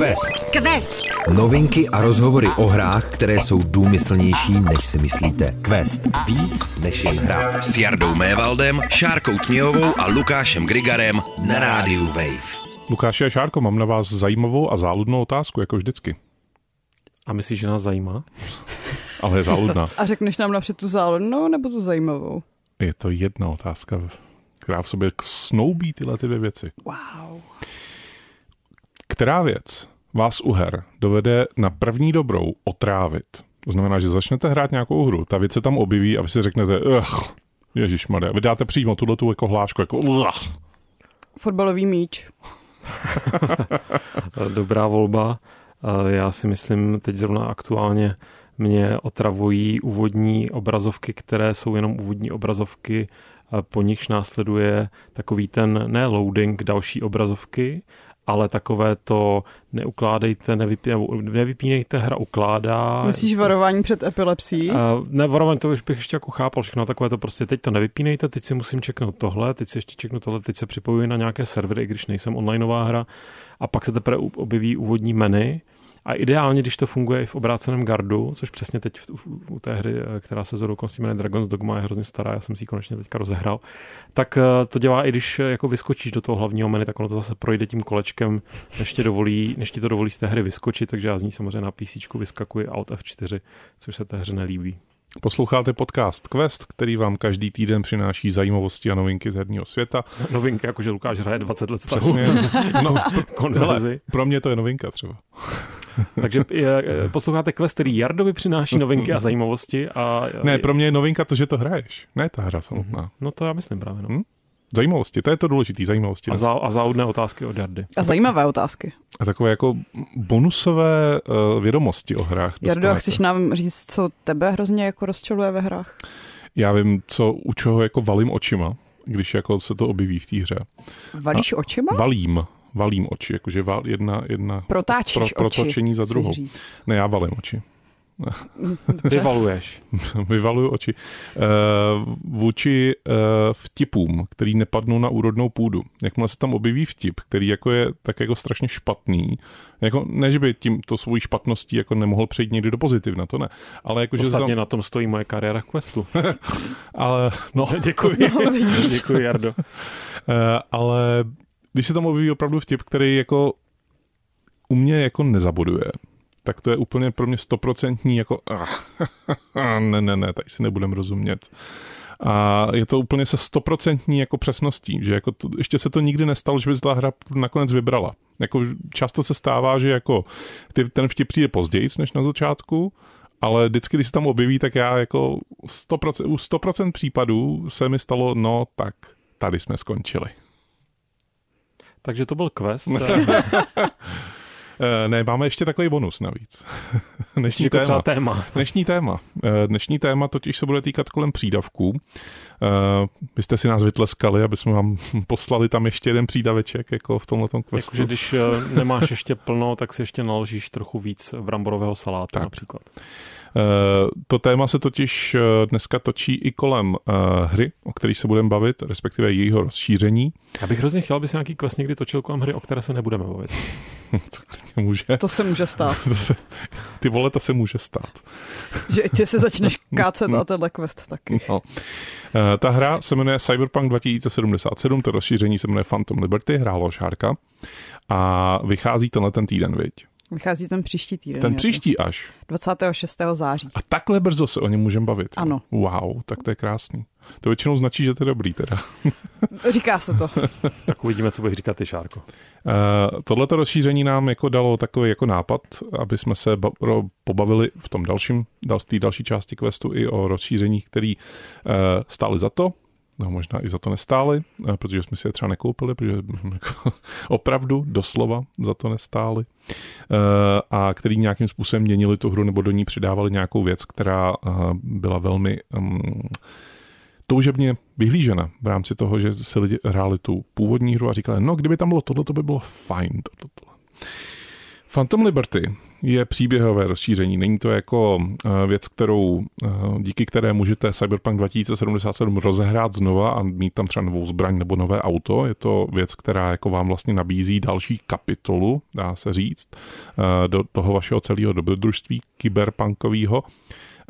Quest. Quest. Novinky a rozhovory o hrách, které jsou důmyslnější, než si myslíte. Quest. Víc než jen hra. S Jardou Mévaldem, Šárkou Tměhovou a Lukášem Grigarem na rádiu Wave. Lukáši a Šárko, mám na vás zajímavou a záludnou otázku, jako vždycky. A myslíš, že nás zajímá? Ale je záludná. A řekneš nám napřed tu záludnou nebo tu zajímavou? Je to jedna otázka, která v sobě snoubí tyhle ty dvě věci. Wow. Která věc vás u her dovede na první dobrou otrávit? To znamená, že začnete hrát nějakou hru, ta věc se tam objeví a vy si řeknete, ugh, Ježíš Vy dáte přímo tuhle tu jako hlášku, jako ugh. Fotbalový míč. Dobrá volba. Já si myslím, teď zrovna aktuálně mě otravují úvodní obrazovky, které jsou jenom úvodní obrazovky, po nichž následuje takový ten ne loading další obrazovky, ale takové to neukládejte, nevypí, nevypínejte, hra ukládá. Myslíš varování před epilepsí? Uh, ne, varování to už bych ještě jako chápal, všechno takové to prostě teď to nevypínejte, teď si musím čeknout tohle, teď si ještě čeknu tohle, teď se připojuji na nějaké servery, i když nejsem onlineová hra a pak se teprve objeví úvodní menu a ideálně, když to funguje i v obráceném gardu, což přesně teď v, u té hry, eh, která se zhodou konstí jmenuje Dragon's Dogma, je hrozně stará, já jsem si ji konečně teďka rozehrál, tak eh, to dělá i když eh, jako vyskočíš do toho hlavního menu, tak ono to zase projde tím kolečkem, než, tě dovolí, než ti to dovolí z té hry vyskočit, takže já z ní samozřejmě na PC vyskakuji Alt F4, což se té hře nelíbí. Posloucháte podcast Quest, který vám každý týden přináší zajímavosti a novinky z herního světa. Novinky, jakože Lukáš hraje 20 let Přesně. no, pro mě to je novinka třeba. Takže posloucháte Quest, který Jardovi přináší novinky a zajímavosti. A, ne, pro mě je novinka to, že to hraješ, ne ta hra samotná. No to já myslím právě. No. Hm? Zajímavosti, to je to důležité, zajímavosti. A, zá, a záudné otázky od Jardy. A zajímavé otázky. A takové jako bonusové uh, vědomosti o hrách. Jardo, a chceš nám říct, co tebe hrozně jako rozčiluje ve hrách? Já vím, co u čeho jako valím očima, když jako se to objeví v té hře. Valíš a očima? Valím valím oči, jakože val, jedna, jedna Protáčíš pro, protočení za druhou. Ne, já valím oči. Vyvaluješ. Vyvaluju oči. Uh, vůči uh, vtipům, který nepadnou na úrodnou půdu. Jakmile se tam objeví vtip, který jako je tak jako strašně špatný, jako ne, že by tím to svojí špatností jako nemohl přejít někdy do pozitivna, to ne. Ale jako, Ostatně že tam... na tom stojí moje kariéra v Questu. ale, no. Děkuji. No, Děkuji, Jardo. Uh, ale když se tam objeví opravdu vtip, který jako u mě jako nezabuduje, tak to je úplně pro mě stoprocentní jako ne, ne, ne, tady si nebudem rozumět. A je to úplně se stoprocentní jako přesností, že jako to, ještě se to nikdy nestalo, že by ta hra nakonec vybrala. Jako často se stává, že jako ty, ten vtip přijde později než na začátku, ale vždycky, když se tam objeví, tak já jako 100%, u 100% případů se mi stalo, no tak tady jsme skončili. Takže to byl quest. Eh, ne, máme ještě takový bonus navíc. Dnešní jako téma. téma. Dnešní téma. Eh, dnešní téma totiž se bude týkat kolem přídavků. Eh, vy jste si nás vytleskali, aby jsme vám poslali tam ještě jeden přídaveček jako v tomhle questu. Jakože když nemáš ještě plno, tak si ještě naložíš trochu víc bramborového salátu tak. například. To téma se totiž dneska točí i kolem hry, o které se budeme bavit, respektive jejího rozšíření. Já bych hrozně chtěl, aby se nějaký quest někdy točil kolem hry, o které se nebudeme bavit. to může. To se může stát. to se, ty vole, to se může stát. Že tě se začneš kácet a tenhle quest taky. No. Eh, ta hra se jmenuje Cyberpunk 2077, to rozšíření se jmenuje Phantom Liberty, hrálo Šárka a vychází tenhle ten týden, viď? Vychází ten příští týden. Ten příští až. 26. září. A takhle brzo se o něm můžeme bavit. Ano. Wow, tak to je krásný. To většinou značí, že to je dobrý teda. Říká se to. tak uvidíme, co bych říkat ty, Šárko. Uh, tohleto rozšíření nám jako dalo takový jako nápad, aby jsme se ba- pobavili v tom dalším, dal, té další části questu i o rozšíření, který uh, stály za to, no možná i za to nestáli, uh, protože jsme si je třeba nekoupili, protože jako, opravdu doslova za to nestáli uh, a který nějakým způsobem měnili tu hru nebo do ní přidávali nějakou věc, která uh, byla velmi um, toužebně vyhlížena v rámci toho, že si lidi hráli tu původní hru a říkali, no kdyby tam bylo tohle, to by bylo fajn. Tohle, tohle. Phantom Liberty je příběhové rozšíření. Není to jako eh, věc, kterou, eh, díky které můžete Cyberpunk 2077 rozehrát znova a mít tam třeba novou zbraň nebo nové auto. Je to věc, která jako vám vlastně nabízí další kapitolu, dá se říct, eh, do toho vašeho celého dobrodružství kyberpunkového.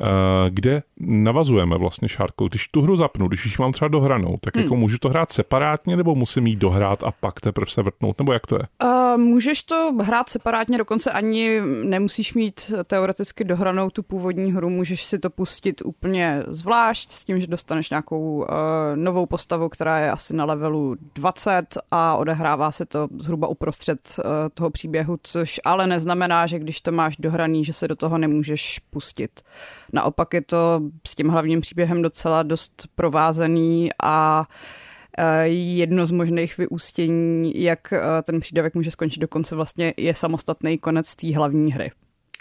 Eh, kde navazujeme vlastně šárkou. Když tu hru zapnu, když už mám třeba dohranou, tak hmm. jako můžu to hrát separátně, nebo musím jít dohrát a pak teprve se vrtnout, nebo jak to je? Uh, můžeš to hrát separátně, dokonce ani nemusíš mít teoreticky dohranou tu původní hru, můžeš si to pustit úplně zvlášť s tím, že dostaneš nějakou uh, novou postavu, která je asi na levelu 20 a odehrává se to zhruba uprostřed uh, toho příběhu, což ale neznamená, že když to máš dohraný, že se do toho nemůžeš pustit. Naopak je to s tím hlavním příběhem docela dost provázený a e, jedno z možných vyústění, jak e, ten přídavek může skončit dokonce vlastně je samostatný konec té hlavní hry.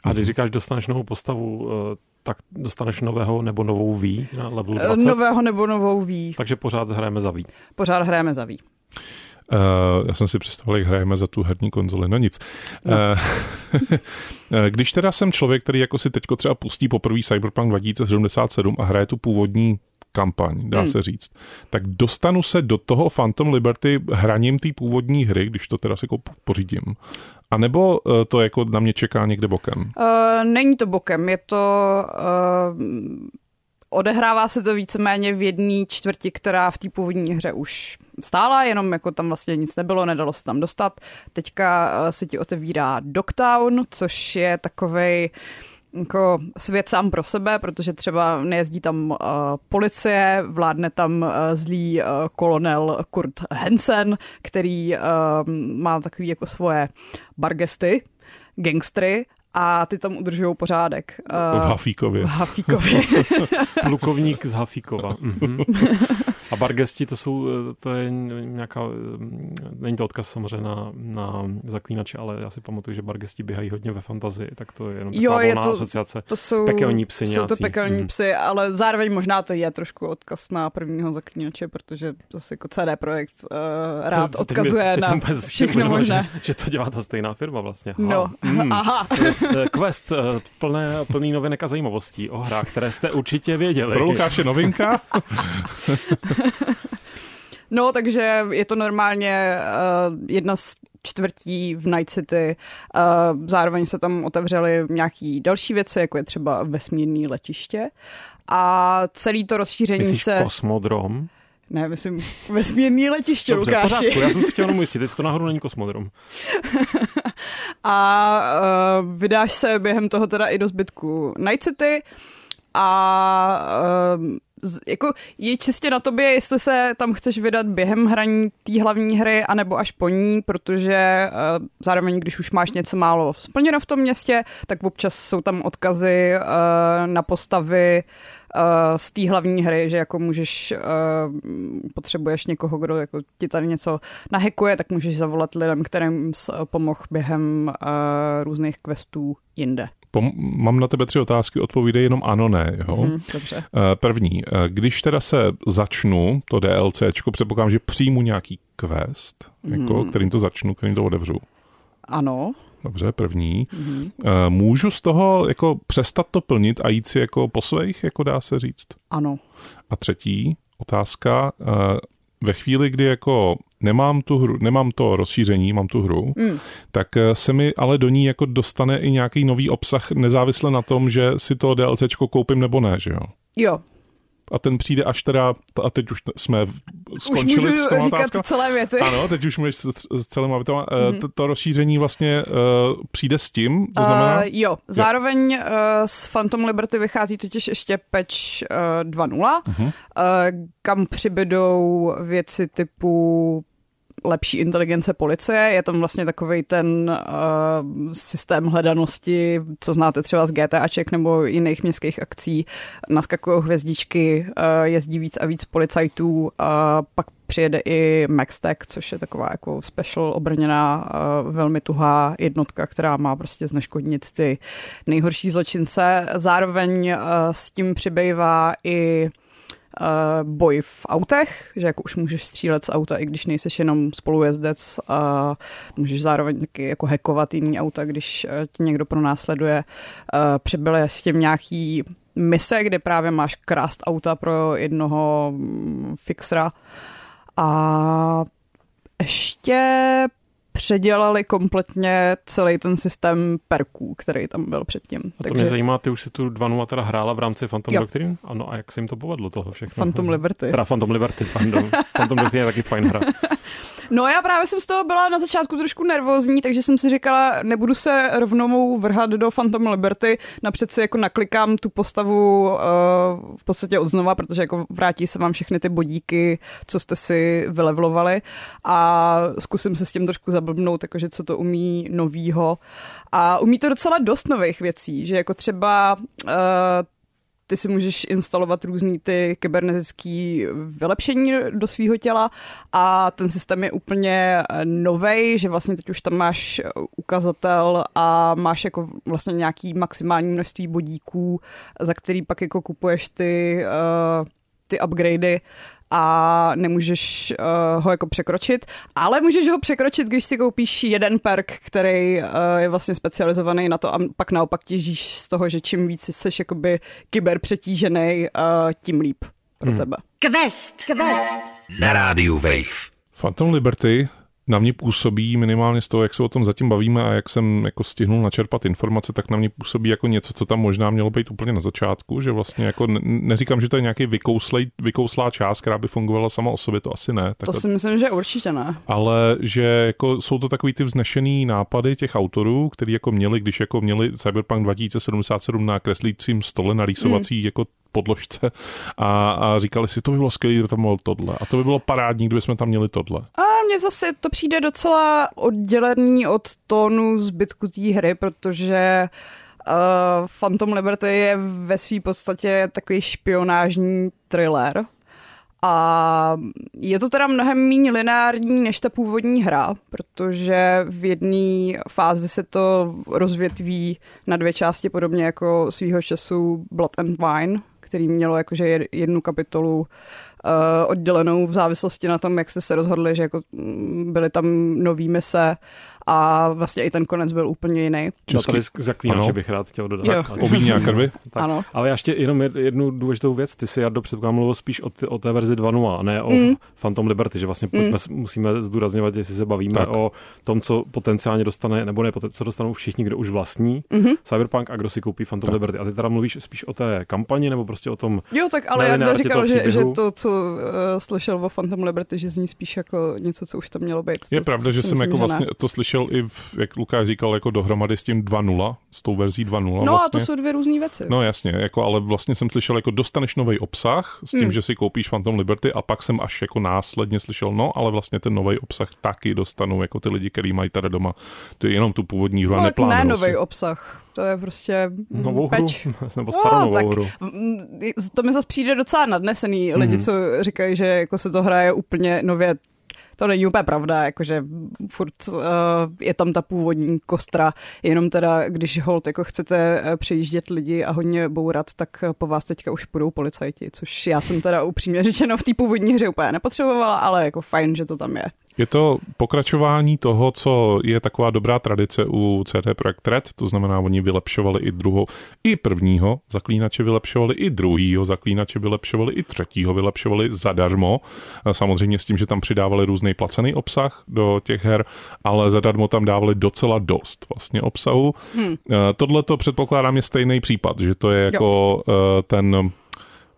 A když říkáš, dostaneš novou postavu, e, tak dostaneš nového nebo novou V na levelu 20? Nového nebo novou V. Takže pořád hrajeme za V. Pořád hrajeme za V. Uh, já jsem si představil, jak hrajeme za tu herní konzoli, no nic. No. Uh, když teda jsem člověk, který jako si teďko třeba pustí poprvé Cyberpunk 2077 a hraje tu původní kampaň, dá hmm. se říct, tak dostanu se do toho Phantom Liberty hraním té původní hry, když to teda jako pořídím. A nebo to jako na mě čeká někde bokem? Uh, není to bokem, je to uh, Odehrává se to víceméně v jedné čtvrti, která v té původní hře už stála, jenom jako tam vlastně nic nebylo, nedalo se tam dostat. Teďka eh, se ti otevírá Dogtown, což je takovej jako svět sám pro sebe, protože třeba nejezdí tam uh, policie, vládne tam uh, zlý uh, kolonel Kurt Hansen, který uh, má takový jako svoje bargesty, gangstry a ty tam udržují pořádek. V Hafíkově. V Hafíkově. Plukovník z Hafíkova. A Bargesti to jsou, to je nějaká, není to odkaz samozřejmě na, na zaklínače, ale já si pamatuju, že Bargesti běhají hodně ve fantazii, tak to je jenom taková jo, je to, asociace. To jsou pekelní psy Jsou to pekelní hmm. psy, ale zároveň možná to je trošku odkaz na prvního zaklínače, protože zase jako CD Projekt uh, rád to, odkazuje teď na všechno možné. Že, že to dělá ta stejná firma vlastně. Ha. No, hmm. aha. Quest, eh, plné, plný novinek a zajímavostí o hrách, které jste určitě věděli. Pro Lukáše novinka. no, takže je to normálně uh, jedna z čtvrtí v Night City. Uh, zároveň se tam otevřely nějaké další věci, jako je třeba vesmírné letiště. A celý to rozšíření Myslíš se... kosmodrom? Ne, myslím vesmírný letiště, Dobře, Lukáši. Pořádku, já jsem si chtěl jenom ujistit, jestli to náhodou není kosmodrom. a uh, vydáš se během toho teda i do zbytku Night City a uh, jako je čistě na tobě, jestli se tam chceš vydat během hraní té hlavní hry, anebo až po ní, protože uh, zároveň, když už máš něco málo splněno v tom městě, tak občas jsou tam odkazy uh, na postavy uh, z té hlavní hry, že jako můžeš, potřebuješ někoho, kdo jako ti tady něco nahekuje, tak můžeš zavolat lidem, kterým pomohl během různých questů jinde. Pom- mám na tebe tři otázky, odpovídej jenom ano, ne. Jo? Hmm, dobře. První, když teda se začnu to DLCčko, předpokládám, že přijmu nějaký quest, hmm. jako, kterým to začnu, kterým to otevřu. Ano. Dobře, první. Mm-hmm. Můžu z toho jako přestat to plnit a jít si jako po svých, jako dá se říct? Ano. A třetí otázka, ve chvíli, kdy jako nemám tu hru, nemám to rozšíření, mám tu hru, mm. tak eh, se mi ale do ní jako dostane i nějaký nový obsah nezávisle na tom, že si to DLCčko koupím nebo ne, že jo? Jo, a ten přijde až teda, a teď už jsme skončili už s těma říkat celé věci. Ano, teď už můžeš s, s celým. Mm-hmm. To, to rozšíření vlastně uh, přijde s tím, to znamená? Uh, jo, zároveň uh, z Phantom Liberty vychází totiž ještě patch uh, 2.0, mm-hmm. uh, kam přibydou věci typu lepší inteligence policie. Je tam vlastně takový ten uh, systém hledanosti, co znáte třeba z GTAček nebo jiných městských akcí. Naskakují hvězdičky, uh, jezdí víc a víc policajtů, a pak přijede i Maxtech, což je taková jako special obrněná, uh, velmi tuhá jednotka, která má prostě zneškodnit ty nejhorší zločince. Zároveň s tím přibývá i boj v autech, že jako už můžeš střílet z auta, i když nejseš jenom spolujezdec a můžeš zároveň taky jako hackovat jiný auta, když uh, tě někdo pronásleduje. Uh, přibyly s tím nějaký mise, kde právě máš krást auta pro jednoho mm, fixera. A ještě předělali kompletně celý ten systém perků, který tam byl předtím. A to Takže... mě zajímá, ty už si tu 2.0 teda hrála v rámci Phantom jo. Doctrine? Ano, a jak se jim to povedlo toho všechno? Phantom Liberty. Teda Phantom Liberty, pardon. Phantom Doctrine je taky fajn hra. No já právě jsem z toho byla na začátku trošku nervózní, takže jsem si říkala, nebudu se rovnou vrhat do Phantom Liberty, napřed si jako naklikám tu postavu uh, v podstatě odznova, protože jako vrátí se vám všechny ty bodíky, co jste si vylevlovali a zkusím se s tím trošku zablbnout, jakože co to umí novýho. A umí to docela dost nových věcí, že jako třeba uh, ty si můžeš instalovat různý ty kybernetický vylepšení do svého těla a ten systém je úplně eh, nový, že vlastně teď už tam máš eh, ukazatel a máš jako vlastně nějaký maximální množství bodíků, za který pak jako kupuješ ty, uh, ty upgradey a nemůžeš uh, ho jako překročit, ale můžeš ho překročit, když si koupíš jeden perk, který uh, je vlastně specializovaný na to a pak naopak těžíš z toho, že čím víc jsi jakoby kyber přetížený, uh, tím líp pro hmm. tebe. Quest. Quest. Na rádiu Wave. Phantom Liberty na mě působí minimálně z toho, jak se o tom zatím bavíme a jak jsem jako stihnul načerpat informace, tak na mě působí jako něco, co tam možná mělo být úplně na začátku, že vlastně jako neříkám, že to je nějaký vykouslej, vykouslá část, která by fungovala sama o sobě, to asi ne. Tak to si myslím, že určitě ne. Ale že jako jsou to takový ty vznešený nápady těch autorů, který jako měli, když jako měli Cyberpunk 2077 na kreslícím stole na rýsovací mm. jako podložce a, a říkali si, to by bylo skvělé, kdyby tam bylo tohle. A to by bylo parádní, kdyby jsme tam měli tohle. A mně zase to přijde docela oddělený od tónu zbytku té hry, protože uh, Phantom Liberty je ve své podstatě takový špionážní thriller. A je to teda mnohem méně lineární než ta původní hra, protože v jedné fázi se to rozvětví na dvě části, podobně jako svýho času Blood and Wine, který mělo jakože jednu kapitolu uh, oddělenou v závislosti na tom, jak jste se rozhodli, že jako mm, byly tam nový mise a vlastně i ten konec byl úplně jiný. No tady zaklínače bych rád chtěl dodat. Jo. O víně a krvi? Tak. Ano. Ale ještě jenom jednu důležitou věc. Ty si, Jardo, předpokládám mluvil spíš o, ty, o té verzi 2.0, a ne o mm. Phantom Liberty, že vlastně mm. pojďme, musíme zdůrazňovat, jestli se bavíme tak. o tom, co potenciálně dostane, nebo ne, co dostanou všichni, kdo už vlastní mm-hmm. Cyberpunk a kdo si koupí Phantom tak. Liberty. A ty teda mluvíš spíš o té kampani, nebo prostě o tom Jo, tak ale já říkal, že, že to, co uh, slyšel o Phantom Liberty, že zní spíš jako něco, co už tam mělo být. Je pravda, že jsem jako vlastně to slyšel i v, jak Lukáš říkal, jako dohromady s tím 2.0, s tou verzí 2.0. No vlastně. a to jsou dvě různé věci. No jasně, jako, ale vlastně jsem slyšel, jako dostaneš nový obsah s tím, hmm. že si koupíš Phantom Liberty a pak jsem až jako následně slyšel, no ale vlastně ten nový obsah taky dostanou jako ty lidi, kteří mají tady doma to je jenom tu původní hru no, a neplánují ne nový obsah, to je prostě novou peč. hru, nebo starou no, novou hru. To mi zase přijde docela nadnesený lidi, mm. co říkají, že jako se to hraje úplně nově to není úplně pravda, jakože furt uh, je tam ta původní kostra, jenom teda, když hold jako chcete eh, přejíždět lidi a hodně bourat, tak po vás teďka už budou policajti, což já jsem teda upřímně řečeno v té původní hře úplně nepotřebovala, ale jako fajn, že to tam je. Je to pokračování toho, co je taková dobrá tradice u CD Projekt Red, to znamená, oni vylepšovali i druhou, i prvního zaklínače vylepšovali, i druhýho zaklínače vylepšovali, i třetího vylepšovali zadarmo. Samozřejmě s tím, že tam přidávali různý placený obsah do těch her, ale zadarmo tam dávali docela dost vlastně obsahu. Hmm. Tohle to předpokládám je stejný případ, že to je jako jo. Eh, ten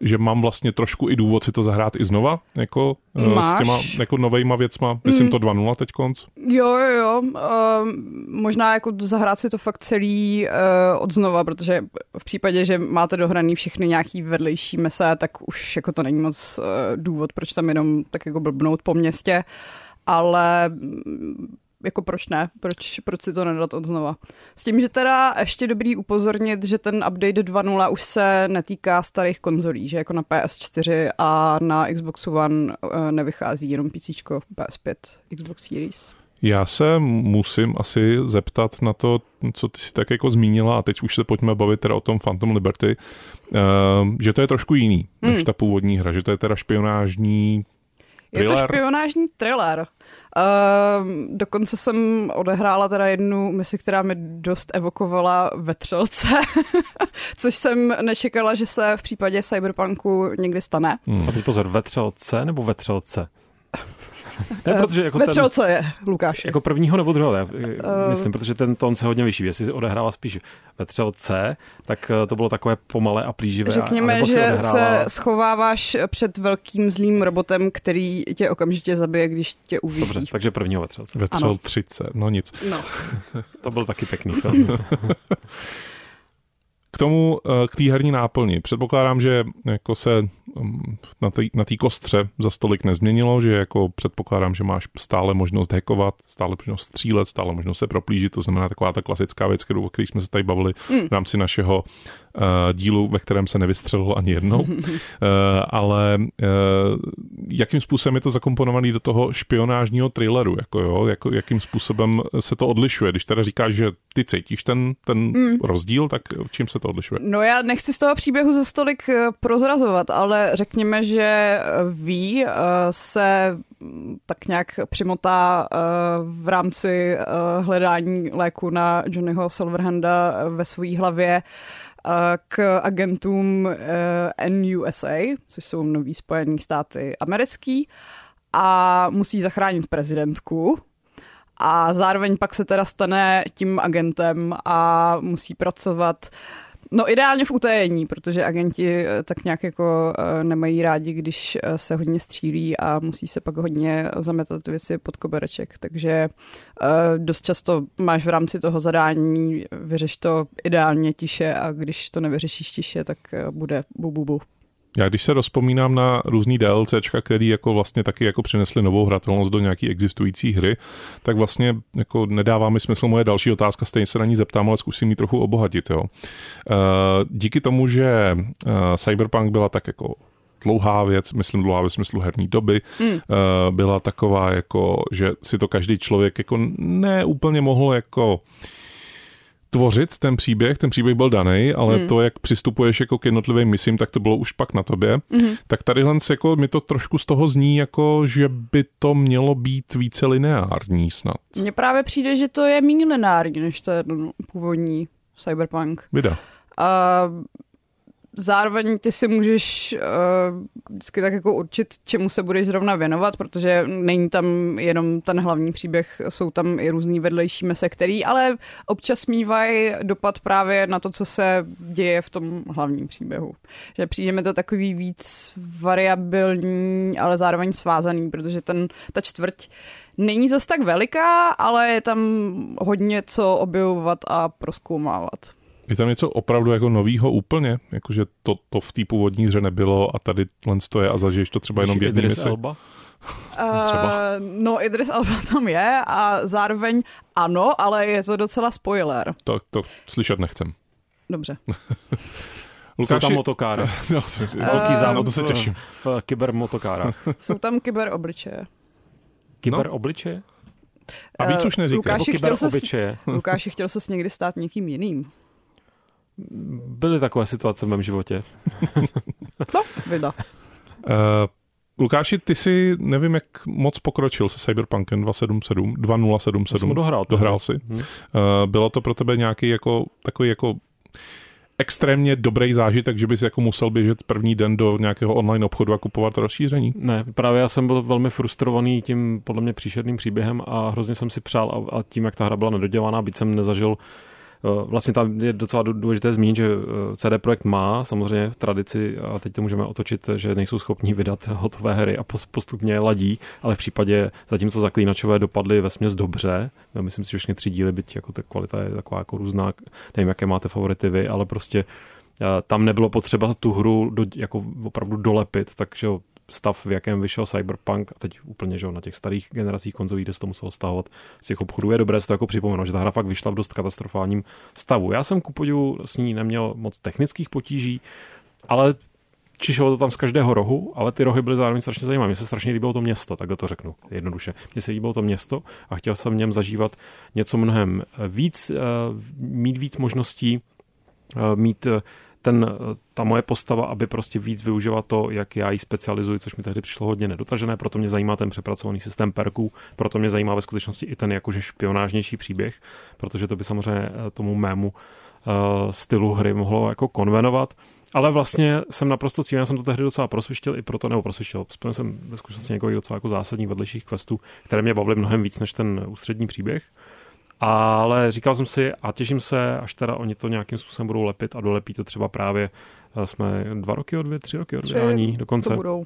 že mám vlastně trošku i důvod si to zahrát i znova, jako Máš. s těma jako novejma věcma, myslím mm. to 2.0 teď konc. Jo, jo, jo, uh, možná jako zahrát si to fakt celý uh, od znova, protože v případě, že máte dohraný všechny nějaký vedlejší mese, tak už jako to není moc uh, důvod, proč tam jenom tak jako blbnout po městě, ale jako proč ne, proč, proč si to nedat od znova. S tím, že teda ještě dobrý upozornit, že ten update 2.0 už se netýká starých konzolí, že jako na PS4 a na Xbox One eh, nevychází jenom PC, PS5, Xbox Series. Já se musím asi zeptat na to, co ty si tak jako zmínila, a teď už se pojďme bavit teda o tom Phantom Liberty, uh, že to je trošku jiný hmm. než ta původní hra, že to je teda špionážní. Je to špionážní thriller. Uh, dokonce jsem odehrála teda jednu misi, která mi dost evokovala vetřelce, což jsem nečekala, že se v případě Cyberpunku někdy stane. Hmm. A teď pozor, vetřelce nebo vetřelce? Ne, protože jako ten, co je, Lukáš? Jako prvního nebo druhého, já uh, myslím, protože ten tón se hodně vyšší. Jestli odehrála spíš ve C, tak eh, to bylo takové pomalé a plíživé. Řekněme, a, že odehrála... se schováváš před velkým zlým robotem, který tě okamžitě zabije, když tě uvidí. Dobře, takže prvního vetřelce. Vetřel 30, no nic. No. to byl taky pěkný film. K tomu, eh, k té herní náplni. Předpokládám, že jako se mm, na té kostře za stolik nezměnilo, že jako předpokládám, že máš stále možnost hackovat, stále možnost střílet, stále možnost se proplížit, to znamená taková ta klasická věc, kterou, o které jsme se tady bavili v rámci našeho dílu, ve kterém se nevystřelilo ani jednou. uh, ale uh, jakým způsobem je to zakomponovaný do toho špionážního thrilleru? Jako jo, jako, jakým způsobem se to odlišuje? Když teda říkáš, že ty cítíš ten, ten mm. rozdíl, tak v čím se to odlišuje? No já nechci z toho příběhu ze stolik prozrazovat, ale řekněme, že ví se mm, tak nějak přimotá v rámci hledání léku na Johnnyho Silverhanda ve své hlavě k agentům eh, NUSA, což jsou nový Spojený státy americký, a musí zachránit prezidentku. A zároveň pak se teda stane tím agentem a musí pracovat uh, No ideálně v utajení, protože agenti eh, tak nějak jako eh, nemají rádi, když eh, se hodně střílí a musí se pak hodně zametat věci pod kobereček. Takže dost často máš v rámci toho zadání vyřeš to ideálně tiše a když to nevyřešíš tiše, tak bude bu, bu, bu. Já když se rozpomínám na různý DLCčka, který jako vlastně taky jako přinesli novou hratelnost do nějaký existující hry, tak vlastně jako nedává mi smysl moje další otázka, stejně se na ní zeptám, ale zkusím ji trochu obohatit. Jo. Eh, díky tomu, že eh, Cyberpunk byla tak jako dlouhá věc, myslím dlouhá ve smyslu herní doby, mm. byla taková jako, že si to každý člověk jako neúplně mohl jako tvořit ten příběh, ten příběh byl daný, ale mm. to, jak přistupuješ jako k jednotlivým misím, tak to bylo už pak na tobě. Mm. Tak tady jako mi to trošku z toho zní, jako že by to mělo být více lineární snad. Mně právě přijde, že to je méně lineární, než ten původní Cyberpunk. Vida. Uh, zároveň ty si můžeš uh, vždycky tak jako určit, čemu se budeš zrovna věnovat, protože není tam jenom ten hlavní příběh, jsou tam i různý vedlejší mese, který ale občas mývají dopad právě na to, co se děje v tom hlavním příběhu. Že přijde mi to takový víc variabilní, ale zároveň svázaný, protože ten, ta čtvrť není zas tak veliká, ale je tam hodně co objevovat a proskoumávat. Je tam něco opravdu jako novýho úplně? Jakože to, to v té původní hře nebylo a tady len to je a zažiješ to třeba jenom v jedné misi? Alba? Uh, no, Idris Alba tam je a zároveň ano, ale je to docela spoiler. To, to slyšet nechcem. Dobře. Lukáši... Jsou tam motokáry. no, Velký závod to se těším. v kybermotokárách. Jsou tam kyber obličeje. Kyber no. obličeje? A víc už neříkej. Lukáši, chtěl ses, Lukáši, chtěl ses někdy stát někým jiným. Byly takové situace v mém životě. no, vida. Uh, Lukáši, ty si nevím, jak moc pokročil se Cyberpunkem 277, 2077. Jsem dohrál. Dohrál si. Hmm. Uh, bylo to pro tebe nějaký jako, takový jako extrémně dobrý zážitek, že bys jako musel běžet první den do nějakého online obchodu a kupovat rozšíření? Ne, právě já jsem byl velmi frustrovaný tím podle mě příšerným příběhem a hrozně jsem si přál a, a tím, jak ta hra byla nedodělaná, byť jsem nezažil Eh, vlastně tam je docela důležité zmínit, že eh, CD Projekt má samozřejmě v tradici, a teď to můžeme otočit, že nejsou schopni vydat hotové hry a postupně ladí, ale v případě, zatímco zaklínačové dopadly ve směs dobře, myslím si, že všechny tři díly, byť jako ta kvalita je taková jako různá, nevím, jaké máte favority vy, ale prostě eh, tam nebylo potřeba tu hru do, jako opravdu dolepit, takže stav, v jakém vyšel Cyberpunk, a teď úplně, že na těch starých generacích konzolí, kde se to muselo stahovat z těch obchodů, je dobré si to jako připomenout, že ta hra fakt vyšla v dost katastrofálním stavu. Já jsem ku podivu s ní neměl moc technických potíží, ale čišelo to tam z každého rohu, ale ty rohy byly zároveň strašně zajímavé. Mně se strašně líbilo to město, takhle to řeknu jednoduše. Mně se líbilo to město a chtěl jsem v něm zažívat něco mnohem víc, mít víc možností, mít ten, ta moje postava, aby prostě víc využila to, jak já ji specializuji, což mi tehdy přišlo hodně nedotažené, proto mě zajímá ten přepracovaný systém perků, proto mě zajímá ve skutečnosti i ten jakože špionážnější příběh, protože to by samozřejmě eh, tomu mému uh, stylu hry mohlo jako konvenovat. Ale vlastně jsem naprosto cíleně, jsem to tehdy docela prosvištěl i proto, nebo prosvištěl, splnil jsem ve skutečnosti několik docela jako zásadních vedlejších questů, které mě bavily mnohem víc než ten ústřední příběh. Ale říkal jsem si a těším se, až teda oni to nějakým způsobem budou lepit a dolepí to třeba právě, eh, jsme dva roky od dvě, tři roky od vydání dokonce. To budou.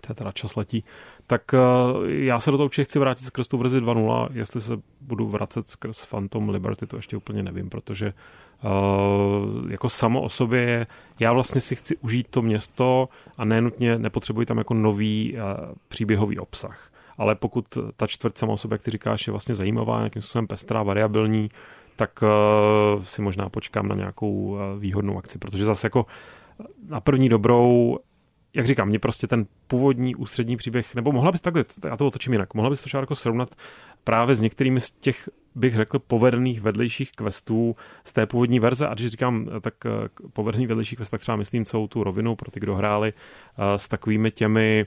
To je teda čas letí. Tak uh, já se do toho určitě chci vrátit skrz tu verzi 2.0, jestli se budu vracet skrz Phantom Liberty, to ještě úplně nevím, protože uh, jako samo o sobě já vlastně si chci užít to město a nenutně nepotřebuji tam jako nový uh, příběhový obsah ale pokud ta čtvrť sama o sobě, jak ty říkáš, je vlastně zajímavá, nějakým způsobem pestrá, variabilní, tak uh, si možná počkám na nějakou uh, výhodnou akci, protože zase jako na první dobrou jak říkám, mě prostě ten původní ústřední příběh, nebo mohla bys takhle, já to otočím jinak, mohla bys to jako srovnat právě s některými z těch, bych řekl, povedených vedlejších questů z té původní verze. A když říkám tak eh, povedených vedlejších quest, tak třeba myslím celou tu rovinu pro ty, kdo hráli s takovými těmi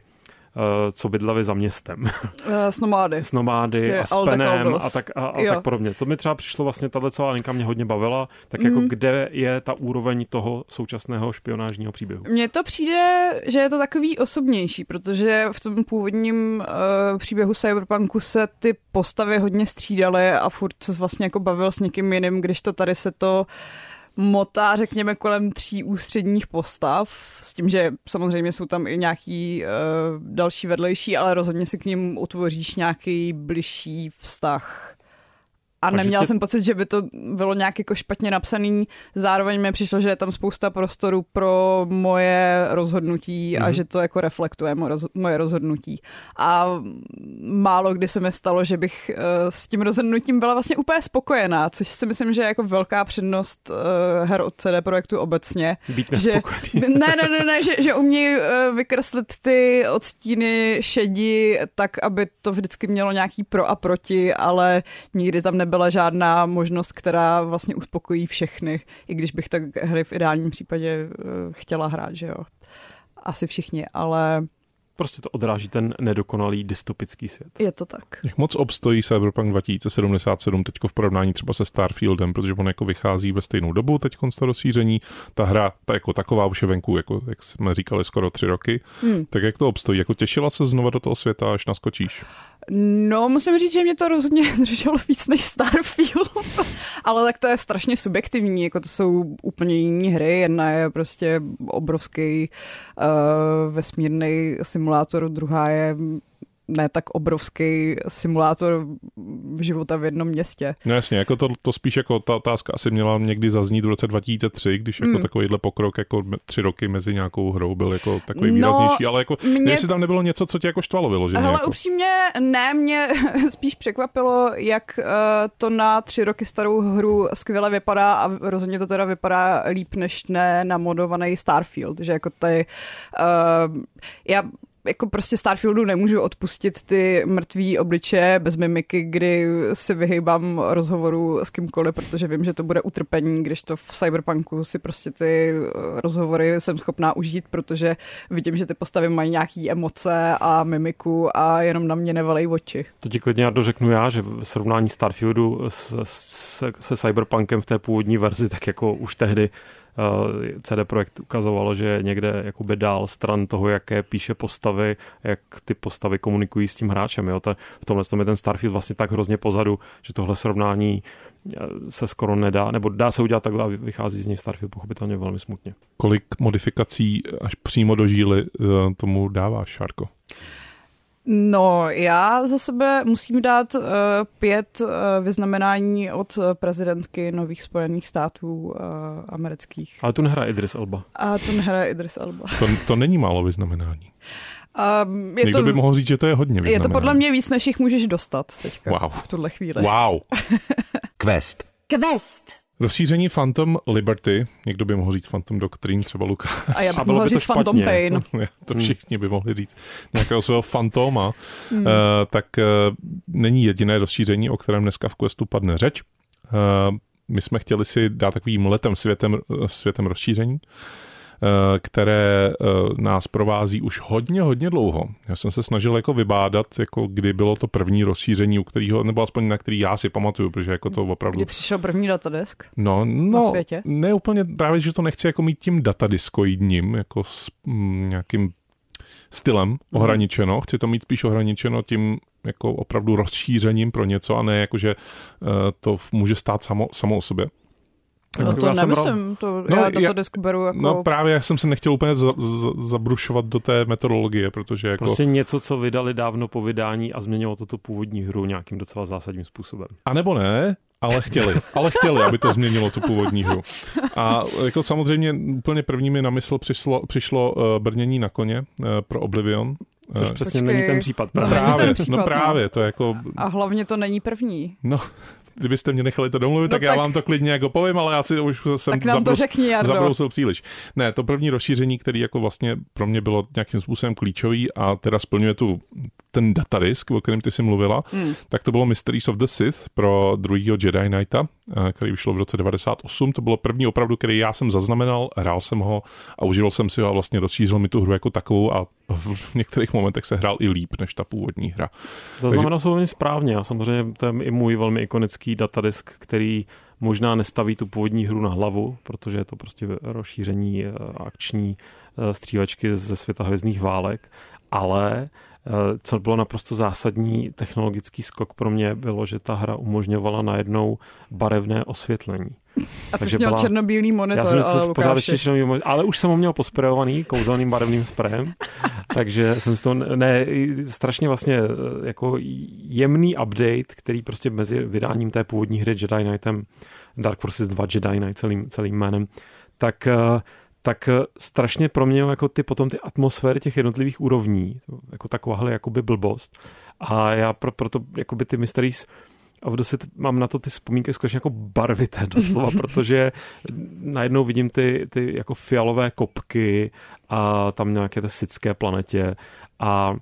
co bydleli za městem. Uh, s nomády. S nomády a s penem a tak, a, a tak podobně. To mi třeba přišlo vlastně, tahle celá linka mě hodně bavila, tak jako mm. kde je ta úroveň toho současného špionážního příběhu? Mně to přijde, že je to takový osobnější, protože v tom původním uh, příběhu Cyberpunku se ty postavy hodně střídaly a furt se vlastně jako bavil s někým jiným, když to tady se to uh, motá, řekněme, kolem tří ústředních postav, s tím, že samozřejmě jsou tam i nějaký uh, další vedlejší, ale rozhodně si k ním utvoříš nějaký bližší vztah a Takže neměla tě... jsem pocit, že by to bylo nějak jako špatně napsaný. Zároveň mi přišlo, že je tam spousta prostoru pro moje rozhodnutí mm-hmm. a mhm. že to jako reflektuje moje rozhodnutí. A málo kdy se mi stalo, že bych uh, s tím rozhodnutím byla vlastně úplně spokojená, což si myslím, že je jako velká přednost uh, her od CD Projektu obecně. Být že, ne, ne, ne, ne, že, že umí uh, vykreslit ty odstíny šedí tak, aby to vždycky mělo nějaký pro a proti, ale nikdy tam nebylo nebyla žádná možnost, která vlastně uspokojí všechny, i když bych tak hry v ideálním případě uh, chtěla hrát, že jo. Asi všichni, ale Prostě to odráží ten nedokonalý dystopický svět. Je to tak. Jak moc obstojí Cyberpunk 2077 teď v porovnání třeba se Starfieldem, protože on jako vychází ve stejnou dobu teď to rozšíření. Ta hra, ta jako taková už je venku, jako, jak jsme říkali, skoro tři roky. Hmm. Tak jak to obstojí? Jako těšila se znova do toho světa, až naskočíš? No, musím říct, že mě to rozhodně drželo víc než Starfield, ale tak to je strašně subjektivní, jako to jsou úplně jiné hry, jedna je prostě obrovský uh, vesmírný simulátor, druhá je ne tak obrovský simulátor života v jednom městě. No jasně, jako to, to spíš jako ta otázka asi měla někdy zaznít v roce 2003, když jako mm. takovýhle pokrok jako tři roky mezi nějakou hrou byl jako takový no, výraznější, ale jako mě... jestli tam nebylo něco, co tě jako štvalo vyloženě. Ale jako. upřímně ne, mě spíš překvapilo, jak uh, to na tři roky starou hru skvěle vypadá a rozhodně to teda vypadá líp než ne namodovaný Starfield, že jako ty uh, já jako prostě Starfieldu nemůžu odpustit ty mrtvý obličeje bez mimiky, kdy si vyhýbám rozhovoru s kýmkoliv, protože vím, že to bude utrpení, když to v Cyberpunku si prostě ty rozhovory jsem schopná užít, protože vidím, že ty postavy mají nějaký emoce a mimiku a jenom na mě nevalej oči. To ti klidně dořeknu já, že v srovnání Starfieldu s, se, se Cyberpunkem v té původní verzi, tak jako už tehdy Eh, CD Projekt ukazovalo, že někde jakoby dál stran toho, jaké píše postavy, jak ty postavy komunikují s tím hráčem. Jo? v tomhle tom je ten Starfield vlastně tak hrozně pozadu, že tohle srovnání eh, se skoro nedá, nebo dá se udělat takhle a vychází z něj Starfield pochopitelně velmi smutně. Kolik modifikací až přímo do žíly eh, tomu dáváš, Šárko? No, já za sebe musím dát uh, pět uh, vyznamenání od prezidentky nových Spojených států uh, amerických. Ale tu nehraje Idris Elba. A tu nehraje Idris Elba. To, to není málo vyznamenání. Um, je Někdo to, by mohl říct, že to je hodně Je to podle mě víc, než jich můžeš dostat teďka wow. v tuhle chvíli. Wow. Quest. Quest. Rozšíření Phantom Liberty, někdo by mohl říct Phantom Doctrine, třeba Luka. A já bych bylo mohla by to říct Phantom špatně. Pain. to Hmm. všichni by mohli říct nějakého svého fantoma, Hmm. uh, tak uh, není jediné rozšíření, o kterém dneska v Questu padne řeč. Uh, my jsme chtěli si dát takovým letem světem, světem rozšíření, eh, které eh, nás provází už hodně, hodně dlouho. Já jsem se snažil jako vybádat, jako kdy bylo to první rozšíření, u kterého, nebo aspoň na který já si pamatuju, protože jako to opravdu... Kdy přišel první datadisk? No, no světě? ne úplně, právě, že to nechci jako mít tím datadiskoidním, jako s mm, nějakým stylem ohraničeno. Chci to mít spíš ohraničeno tím jako opravdu rozšířením pro něco a ne jako, že uh, to může stát samo, samo o sobě. No to já jsem nemyslím, to No, já já- datadisk beru jako... No právě jsem se nechtěl úplně za, za, zabrušovat do té metodologie, protože jako... Prostě něco, co vydali dávno po vydání a změnilo toto původní hru nějakým docela zásadním způsobem. A nebo ne, ale chtěli. Ale chtěli, aby to změnilo tu původní hru. A jako samozřejmě úplně první mi na mysl přišlo, přišlo uh, brnění na koně uh, pro Oblivion. Což Eh, přesně Počkej, není ten případ. to Právě. není ten právě, případ, no no. právě, to je jako, A hlavně to není první. no, kdybyste mě nechali to domluvit, No tak, já tak- vám to klidně jako povím, ale já si už jsem Tak nám to zabrus- řekni, Jardo. zabrousil příliš. Ne, to první rozšíření, který jako vlastně pro mě bylo nějakým způsobem klíčový a teda splňuje tu ten datadisk, o kterém ty jsi mluvila, Hmm. tak to bylo Mysteries of the Sith pro druhýho Jedi Knighta, který vyšlo v roce 98. To bylo první opravdu, který já jsem zaznamenal, hrál jsem ho a užíval jsem si ho a vlastně rozšířil mi tu hru jako takovou a v, některých momentech se hrál i líp než ta původní hra. Zaznamenal jsem velmi správně. A samozřejmě to je i můj velmi ikonický datadisk, který možná nestaví tu původní hru na hlavu, protože je to prostě rozšíření eh, akční eh, střívačky ze světa hvězdných válek, ale eh, co bylo naprosto zásadní technologický skok pro mě, bylo, že ta hra umožňovala najednou barevné osvětlení. A Takže měl byla- černobílý monitor, Já jsem ale se pořád ještě členil, ale už jsem ho měl posprejovaný kouzelným barevným sprejem, takže jsem si to, ne, strašně vlastně eh, jako jemný update, který prostě mezi vydáním té původní hry Jedi Knightem, Dark Forces 2 Jedi Knight celým, celým jménem, tak eh, tak eh, strašně proměnil jako ty potom ty atmosféry těch jednotlivých úrovní, jako takováhle jakoby blbost. A já pro, proto jakoby ty Mysteries a v Sith mám na to ty vzpomínky skutečně jako barvité doslova, protože najednou vidím ty, ty jako fialové kopky a tam nějaké té sické planetě a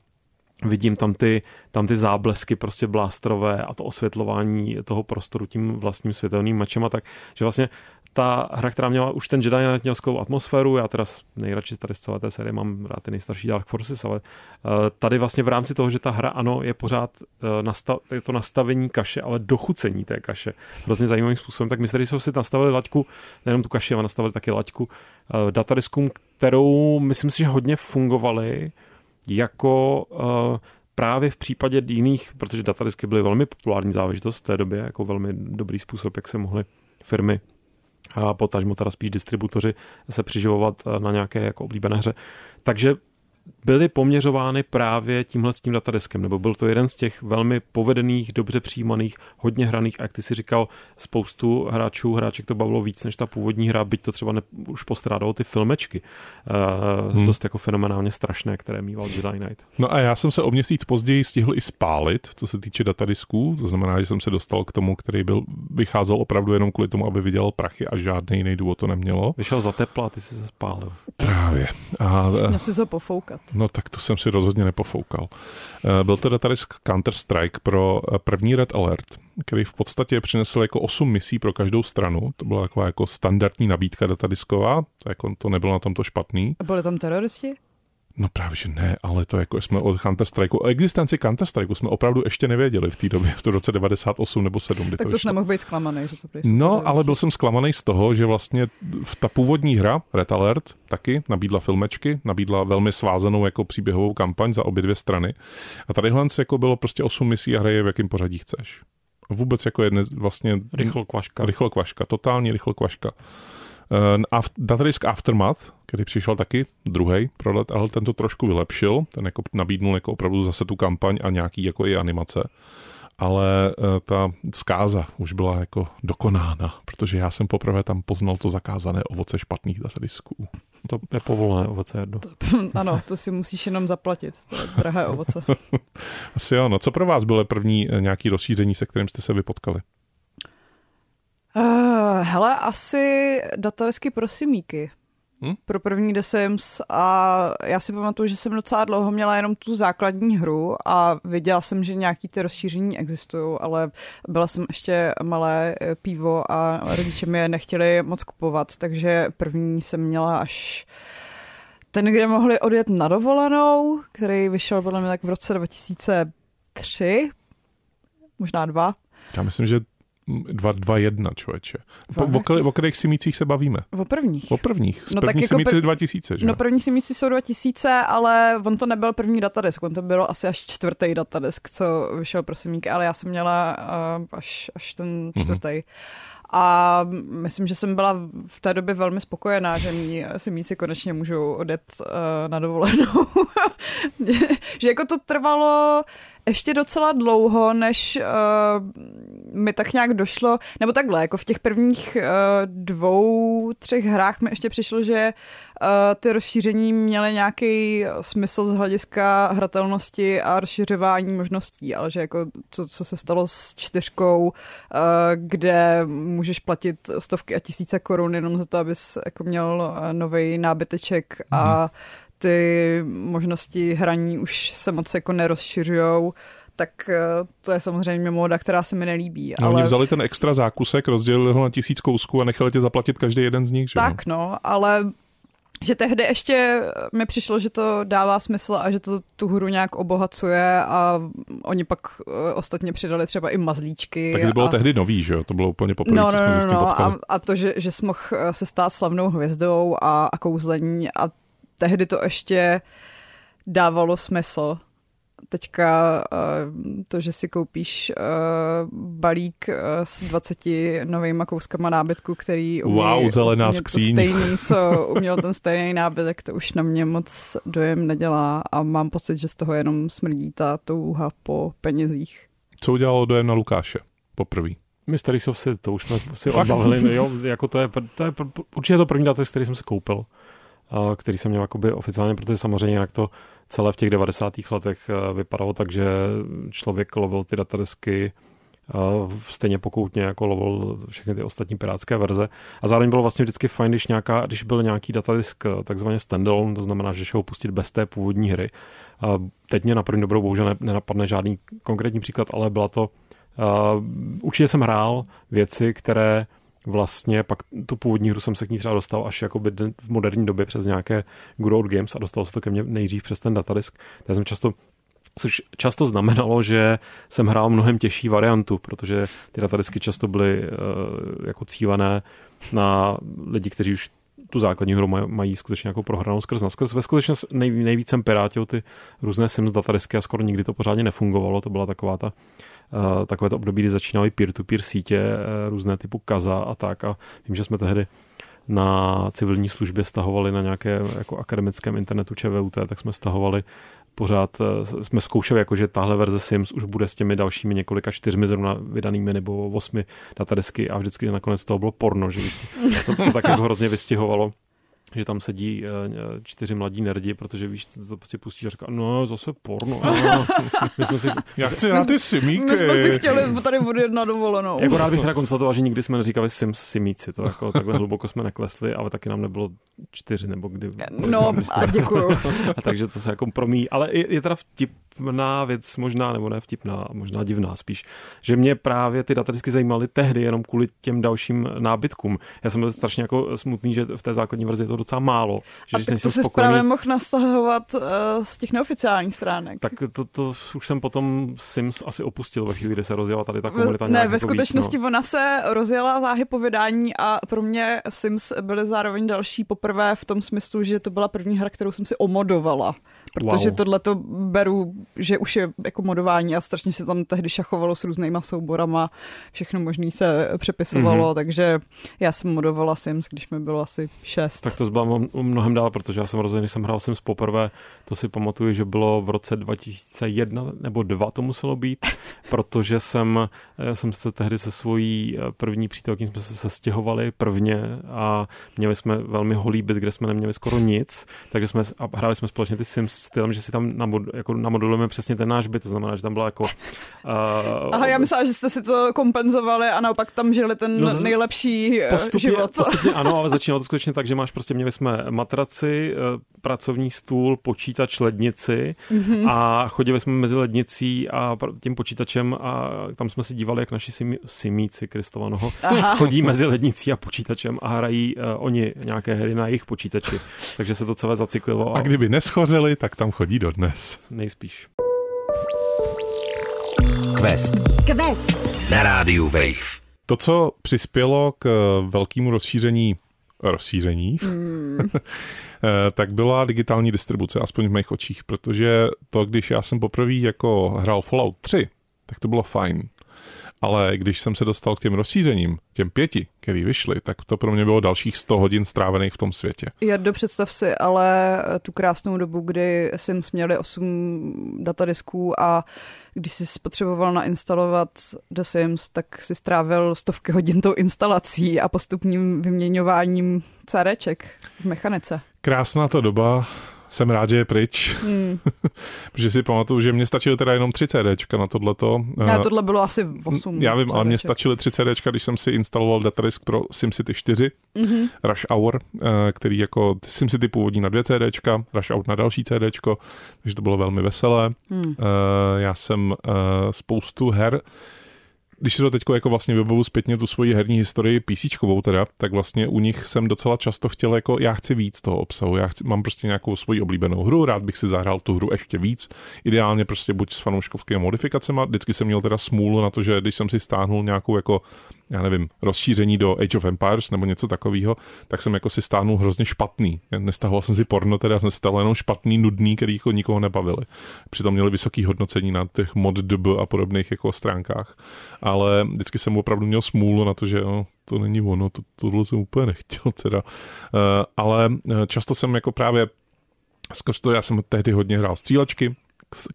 vidím tam ty, tam ty záblesky prostě blástrové a to osvětlování toho prostoru tím vlastním světelným mačem a tak, že vlastně ta hra, která měla už ten Jedi Knight atmosféru, já teda nejradši tady z celé té série mám rád ty nejstarší Dark Forces, ale eh, tady vlastně v rámci toho, že ta hra ano, je pořád eh, nastav, je to nastavení kaše, ale dochucení té kaše vlastně zajímavým způsobem, tak my tady jsme si nastavili laťku, nejenom tu kaši, ale nastavili taky laťku eh, datadiskům, kterou myslím si, že hodně fungovaly jako právě v případě jiných, protože datadisky byly velmi populární záležitost v té době, jako velmi dobrý způsob, jak se mohly firmy a potažmo teda spíš distributoři se přiživovat eh, na nějaké jako oblíbené hře. Takže byly poměřovány právě tímhle s tím datadiskem, nebo byl to jeden z těch velmi povedených, dobře přijímaných, hodně hraných, a jak ty si říkal, spoustu hráčů, hráček to bavilo víc než ta původní hra, byť to třeba ne, už postrádalo ty filmečky, uh, hmm. dost jako fenomenálně strašné, které mýval Jedi Knight. No a já jsem se o měsíc později stihl i spálit, co se týče datadisků, to znamená, že jsem se dostal k tomu, který byl, vycházel opravdu jenom kvůli tomu, aby vydělal prachy a žádný jiný důvod to nemělo. Vyšel za tepla a ty si se spálil. Právě. A, Měl si to pofoukat. No tak to jsem si rozhodně nepofoukal. Eh, Byl to datadisk Counter-Strike pro eh, první Red Alert, který v podstatě přinesl jako 8 misí pro každou stranu. To byla taková jako standardní nabídka datadisková, to, jako, to nebylo na tomto špatný. A byli tam teroristi? No právě, že ne, ale to jako jsme o Counter-Strike, o existenci Counter-Strike jsme opravdu ještě nevěděli v té době, v tom roce 98 nebo 7, kdy Tak to vyšlo. nemohl být zklamaný, že to byli No, ale byl jsem zklamaný z toho, že vlastně v ta původní hra, Red Alert, taky nabídla filmečky, nabídla velmi svázanou jako příběhovou kampaň za obě dvě strany. A tadyhle jako bylo prostě 8 misí a hraje v jakém pořadí chceš. Vůbec jako jedne vlastně Rychlo kvaška. rychlo kvaška, totální rychlo kvaška. Aft, datadisk Aftermath, který přišel taky druhý pro let, ale ten to trošku vylepšil, ten jako nabídnul jako opravdu zase tu kampaň a nějaký jako i animace. Ale uh, ta zkáza už byla jako dokonána, protože já jsem poprvé tam poznal to zakázané ovoce špatných datadisků. To je povolené ovoce jedno. ano, to si musíš jenom zaplatit. To je drahé ovoce. Asi jo, no co pro vás bylo první eh, nějaký rozšíření, se kterým jste se vypotkali? Uh, Hele, asi datadesky pro simíky. Hm? Pro první The Sims a já si pamatuju, že jsem docela dlouho měla jenom tu základní hru a věděla jsem, že nějaký ty rozšíření existují, ale byla jsem ještě malé eh, pivo a rodiče mi je nechtěli moc kupovat, takže první jsem měla až ten, kde mohli odjet na dovolenou, který vyšel podle mě tak v roce 2003, možná dva. Já myslím, že 2-2-1, člověče. Po, o, o kterých simících se bavíme? O prvních. O prvních. Z No tak první jako simíci prv- 2000, že? No první si myslí jsou 2000, ale on to nebyl první datadesk, on to byl asi až čtvrtý datadesk, co vyšel pro Semíky, ale já jsem měla uh, až, až ten čtvrtý. Mm-hmm. A myslím, že jsem byla v té době velmi spokojená, že mý semíci konečně můžou odjet uh, na dovolenou. že, že jako to trvalo ještě docela dlouho, než uh, mi tak nějak došlo, nebo takhle, jako v těch prvních uh, dvou, třech hrách mi ještě přišlo, že uh, ty rozšíření měly nějaký smysl z hlediska hratelnosti a rozšiřování možností, ale že jako to, co se stalo s čtyřkou, uh, kde můžeš platit stovky a tisíce korun jenom za to, abys jako měl uh, nový nábyteček mm. a ty možnosti hraní už se moc jako nerozšiřujou, tak eh, to je samozřejmě móda, která se mi nelíbí. No, ale... Oni vzali ten extra zákusek, rozdělili ho na tisíc kousků a nechali tě zaplatit každý jeden z nich, že? Tak no, ale že tehdy ještě mi přišlo, že to dává smysl a že to tu hru nějak obohacuje a oni pak eh, ostatně přidali třeba i mazlíčky. Tak to bylo a... tehdy nový, že jo? To bylo úplně poprvé, no, no, no, no, potkali. a, a to, že, že jsi mohl eh, se stát slavnou hvězdou a, a kouzlení a tehdy to ještě dávalo smysl. Teďka uh, to, že si koupíš uh, balík uh, s 20 novýma kouskama nábytku, který umí, Wow, zelená umí to skříň. stejný, co uměl ten stejný nábytek, to už na mě moc dojem nedělá a mám pocit, že z toho jenom smrdí ta touha po penězích. Co udělalo dojem na Lukáše poprvé? Mystery of Sid, to už jsme si odbavili. Jo, jako to je, to je určitě to první database, který jsem si koupil, který jsem měl jakoby oficiálně, protože samozřejmě jinak to celé v těch 90. letech eh, vypadalo tak, že člověk lovil ty datadesky eh, stejně pokoutně jako lovil všechny ty ostatní pirátské verze. A zároveň bylo vlastně vždycky fajn, když, nějaká, když byl nějaký datadisk eh, takzvaně standalone, to znamená, že šel pustit bez té původní hry. Teď mě na první dobrou bohužel ne- nenapadne žádný konkrétní příklad, ale byla to Uh, určitě jsem hrál věci, které vlastně pak tu původní hru jsem se k ní třeba dostal až jakoby v moderní době přes nějaké Good Old Games a dostal se to ke mně nejdřív přes ten datadisk. Já jsem často což často znamenalo, že jsem hrál mnohem těžší variantu, protože ty datadisky často byly uh, jako cílené na lidi, kteří už tu základní hru mají, mají skutečně jako prohranou skrz na skrz. Ve skutečnosti nej, nejvíc jsem pirátil ty různé Sims datadisky a skoro nikdy to pořádně nefungovalo. To byla taková ta Uh, takové to období, kdy začínaly peer-to-peer sítě, uh, různé typu Kaza a tak. A vím, že jsme tehdy na civilní službě stahovali na nějaké jako akademickém internetu ČVUT, tak jsme stahovali pořád, uh, jsme zkoušeli, jako, že tahle verze Sims už bude s těmi dalšími několika čtyřmi zrovna vydanými nebo osmi datadesky a vždycky nakonec toho bylo porno, že to, to tak jako hrozně vystihovalo že tam sedí uh, čtyři mladí nerdi, protože víš, co to prostě pustíš a říká, no zase porno. No. My jsme si, Já chci na ty simíky. My jsme si chtěli tady odjet na dovolenou. jako rád bych teda konstatoval, že nikdy jsme neříkali sim, simíci, to jako takhle hluboko jsme neklesli, ale taky nám nebylo čtyři nebo kdy. No a děkuju. a takže to se jako promí, ale je, je teda vtipná věc možná, nebo ne vtipná, možná divná spíš, že mě právě ty datadisky zajímaly tehdy jenom kvůli těm dalším nábytkům. Já jsem byl strašně jako smutný, že v té základní verzi je to docela málo. Že A když tak to jsi spokojený, právě mohl nastahovat uh, z těch neoficiálních stránek. tak to, to už jsem potom Sims asi opustil ve chvíli, kdy se rozjela tady ta komunita. ne, ve jako skutečnosti víc, no. ona se rozjela záhy po vydání a pro mě Sims byly zároveň další poprvé v tom smyslu, že to byla první hra, kterou jsem si omodovala. Protože Wow. tohle to beru, že už je jako modování a strašně se tam tehdy šachovalo s různýma souborama, všechno možný se přepisovalo, Mhm. mm-hmm. takže já jsem modovala Sims, když mi bylo asi šest. Tak to zbyla mnohem dál, protože já jsem rozhodně, jsem hrál Sims poprvé, to si pamatuju, že bylo v roce 2001 nebo 2 to muselo být, protože jsem, já jsem se tehdy se svojí eh, první přítelkyní jsme se sestěhovali prvně a měli jsme velmi holý byt, kde jsme neměli skoro nic, takže jsme a hráli jsme společně ty Sims stylem, že si tam namod, jako namodulujeme přesně ten náš byt, to znamená, že tam byla jako... Uh, Aha, já myslela, že jste si to kompenzovali a naopak tam žili ten no, nejlepší postupně, život. Postupně ano, ale začínalo to skutečně tak, že máš prostě, měli jsme matraci, pracovní stůl, počítač, lednici mm-hmm. a chodili jsme mezi lednicí a tím počítačem a tam jsme se dívali, jak naši simíci Kristovanoho chodí mezi lednicí a počítačem a hrají uh, oni nějaké hry na jejich počítači. Takže se to celé zacyklilo. A kdyby neschořili, tak tam chodí dodnes. Nejspíš. Quest. Quest. Na rádiu Wave. To, co přispělo k velkému rozšíření rozšíření, mm. tak byla digitální distribuce, aspoň v mých očích, protože to, když já jsem poprvé jako hrál Fallout 3, tak to bylo fajn. Ale když jsem se dostal k těm rozšířením, těm pěti, který vyšly, tak to pro mě bylo dalších 100 hodin strávených v tom světě. Jardo, představ si ale tu krásnou dobu, kdy jsem měli 8 datadisků a když jsi potřeboval nainstalovat The Sims, tak si strávil stovky hodin tou instalací a postupným vyměňováním CDček v mechanice. Krásná to doba, jsem rád, že je pryč, hmm. protože si pamatuju, že mě stačily teda jenom 3 CDčka na tohleto. Ne, tohle bylo asi 8 Já vím, CDček. ale mě stačily 3 CDčka, když jsem si instaloval datadisk pro SimCity 4, mm-hmm. Rush Hour, eh, který jako SimCity původní na dvě CDčka, Rush Hour na další CDčko, takže to bylo velmi veselé. Hmm. Eh, já jsem eh, spoustu her když si to teď jako vlastně vybavu zpětně tu svoji herní historii PC teda, tak vlastně u nich jsem docela často chtěl jako já chci víc toho obsahu, já chci, mám prostě nějakou svoji oblíbenou hru, rád bych si zahrál tu hru ještě víc, ideálně prostě buď s fanouškovskými modifikacemi, vždycky jsem měl teda smůlu na to, že když jsem si stáhnul nějakou jako já nevím, rozšíření do Age of Empires nebo něco takového, tak jsem jako si stáhnul hrozně špatný. Nestahoval jsem si porno, teda jsem stál jenom špatný, nudný, který jako nikoho nebavili. Přitom měli vysoké hodnocení na těch mod DB a podobných jako stránkách. Ale vždycky jsem opravdu měl smůlu na to, že no, to není ono, to, tohle jsem úplně nechtěl teda. Uh, ale eh, často jsem jako právě Zkož to, já jsem tehdy hodně hrál střílečky,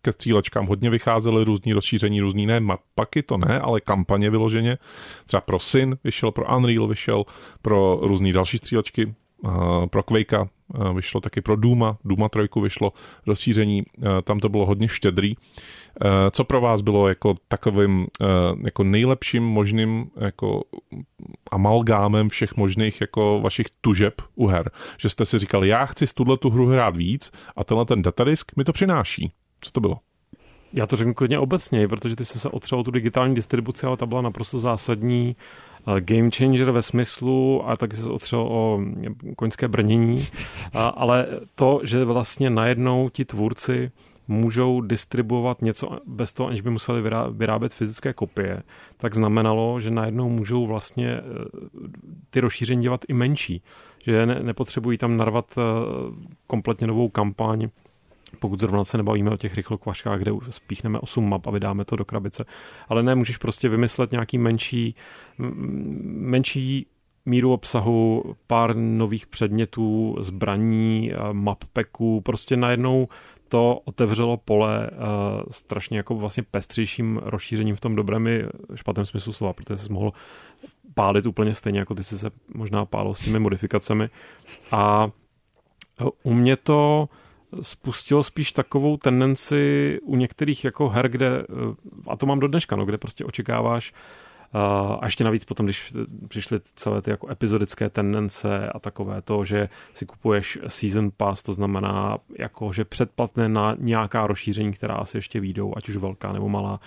ke střílečkám hodně vycházely různý rozšíření, různý ne mapaky, to ne, ale kampaně vyloženě. Třeba pro Syn vyšel, pro Unreal vyšel, pro různé další střílečky, pro Quakea vyšlo taky pro Duma, Duma 3 vyšlo rozšíření, tam to bylo hodně štědrý. Co pro vás bylo jako takovým jako nejlepším možným jako amalgámem všech možných jako vašich tužeb u her? Že jste si říkali, já chci tuhle tu hru hrát víc a tenhle ten datadisk mi to přináší. Co to bylo? Já to řeknu klidně obecně, protože ty jsi se otřel tu digitální distribuci, ale ta byla naprosto zásadní eh, game changer ve smyslu, a taky se otřel o koňské brnění, ale to, že vlastně najednou ti tvůrci můžou distribuovat něco bez toho, aniž by museli vyrábět fyzické kopie, tak znamenalo, že najednou můžou vlastně eh, ty rozšíření dělat i menší. Že nepotřebují tam narvat eh, kompletně novou kampaň, pokud zrovna se nebavíme o těch rychlokvaškách, kde spíchneme 8 map a vydáme to do krabice. Ale ne, můžeš prostě vymyslet nějaký menší, menší míru obsahu, pár nových předmětů, zbraní, map packů, prostě najednou to otevřelo pole uh, strašně jako vlastně pestřejším rozšířením v tom dobrém i špatném smyslu slova, protože jsi mohl pálit úplně stejně, jako ty jsi se možná pálil s těmi modifikacemi. A u mě to uh, spustilo spíš takovou tendenci u některých jako her, kde, eh, a to mám do dneška, no, kde prostě očekáváš a ještě navíc potom, když přišly celé ty jako epizodické tendence a takové to, že si kupuješ season pass, to znamená jako, že předplatné na nějaká rozšíření, která asi ještě výjdou, ať už velká nebo malá,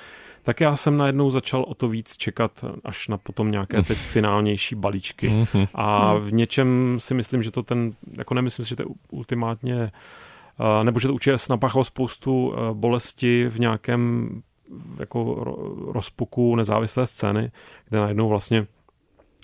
tak já jsem najednou začal o to víc čekat až na potom nějaké ty finálnější balíčky. Mhm. A v něčem si myslím, že to ten, jako nemyslím si, že to je ultimátně nebo že to určitě napáchalo spoustu e, bolesti v nějakém jako rozpuku nezávislé scény, kde najednou vlastně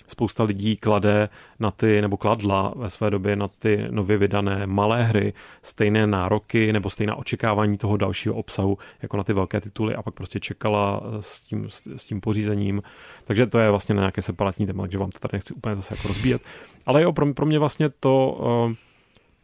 spousta lidí klade na ty, nebo kladla ve své době na ty nově vydané malé hry stejné nároky nebo stejná očekávání toho dalšího obsahu jako na ty velké tituly a pak prostě čekala s tím, s tím pořízením. Takže to je vlastně na nějaké separátní téma, takže vám to tady nechci úplně zase jako rozbíjet. Ale jo, pro, pro mě vlastně to uh,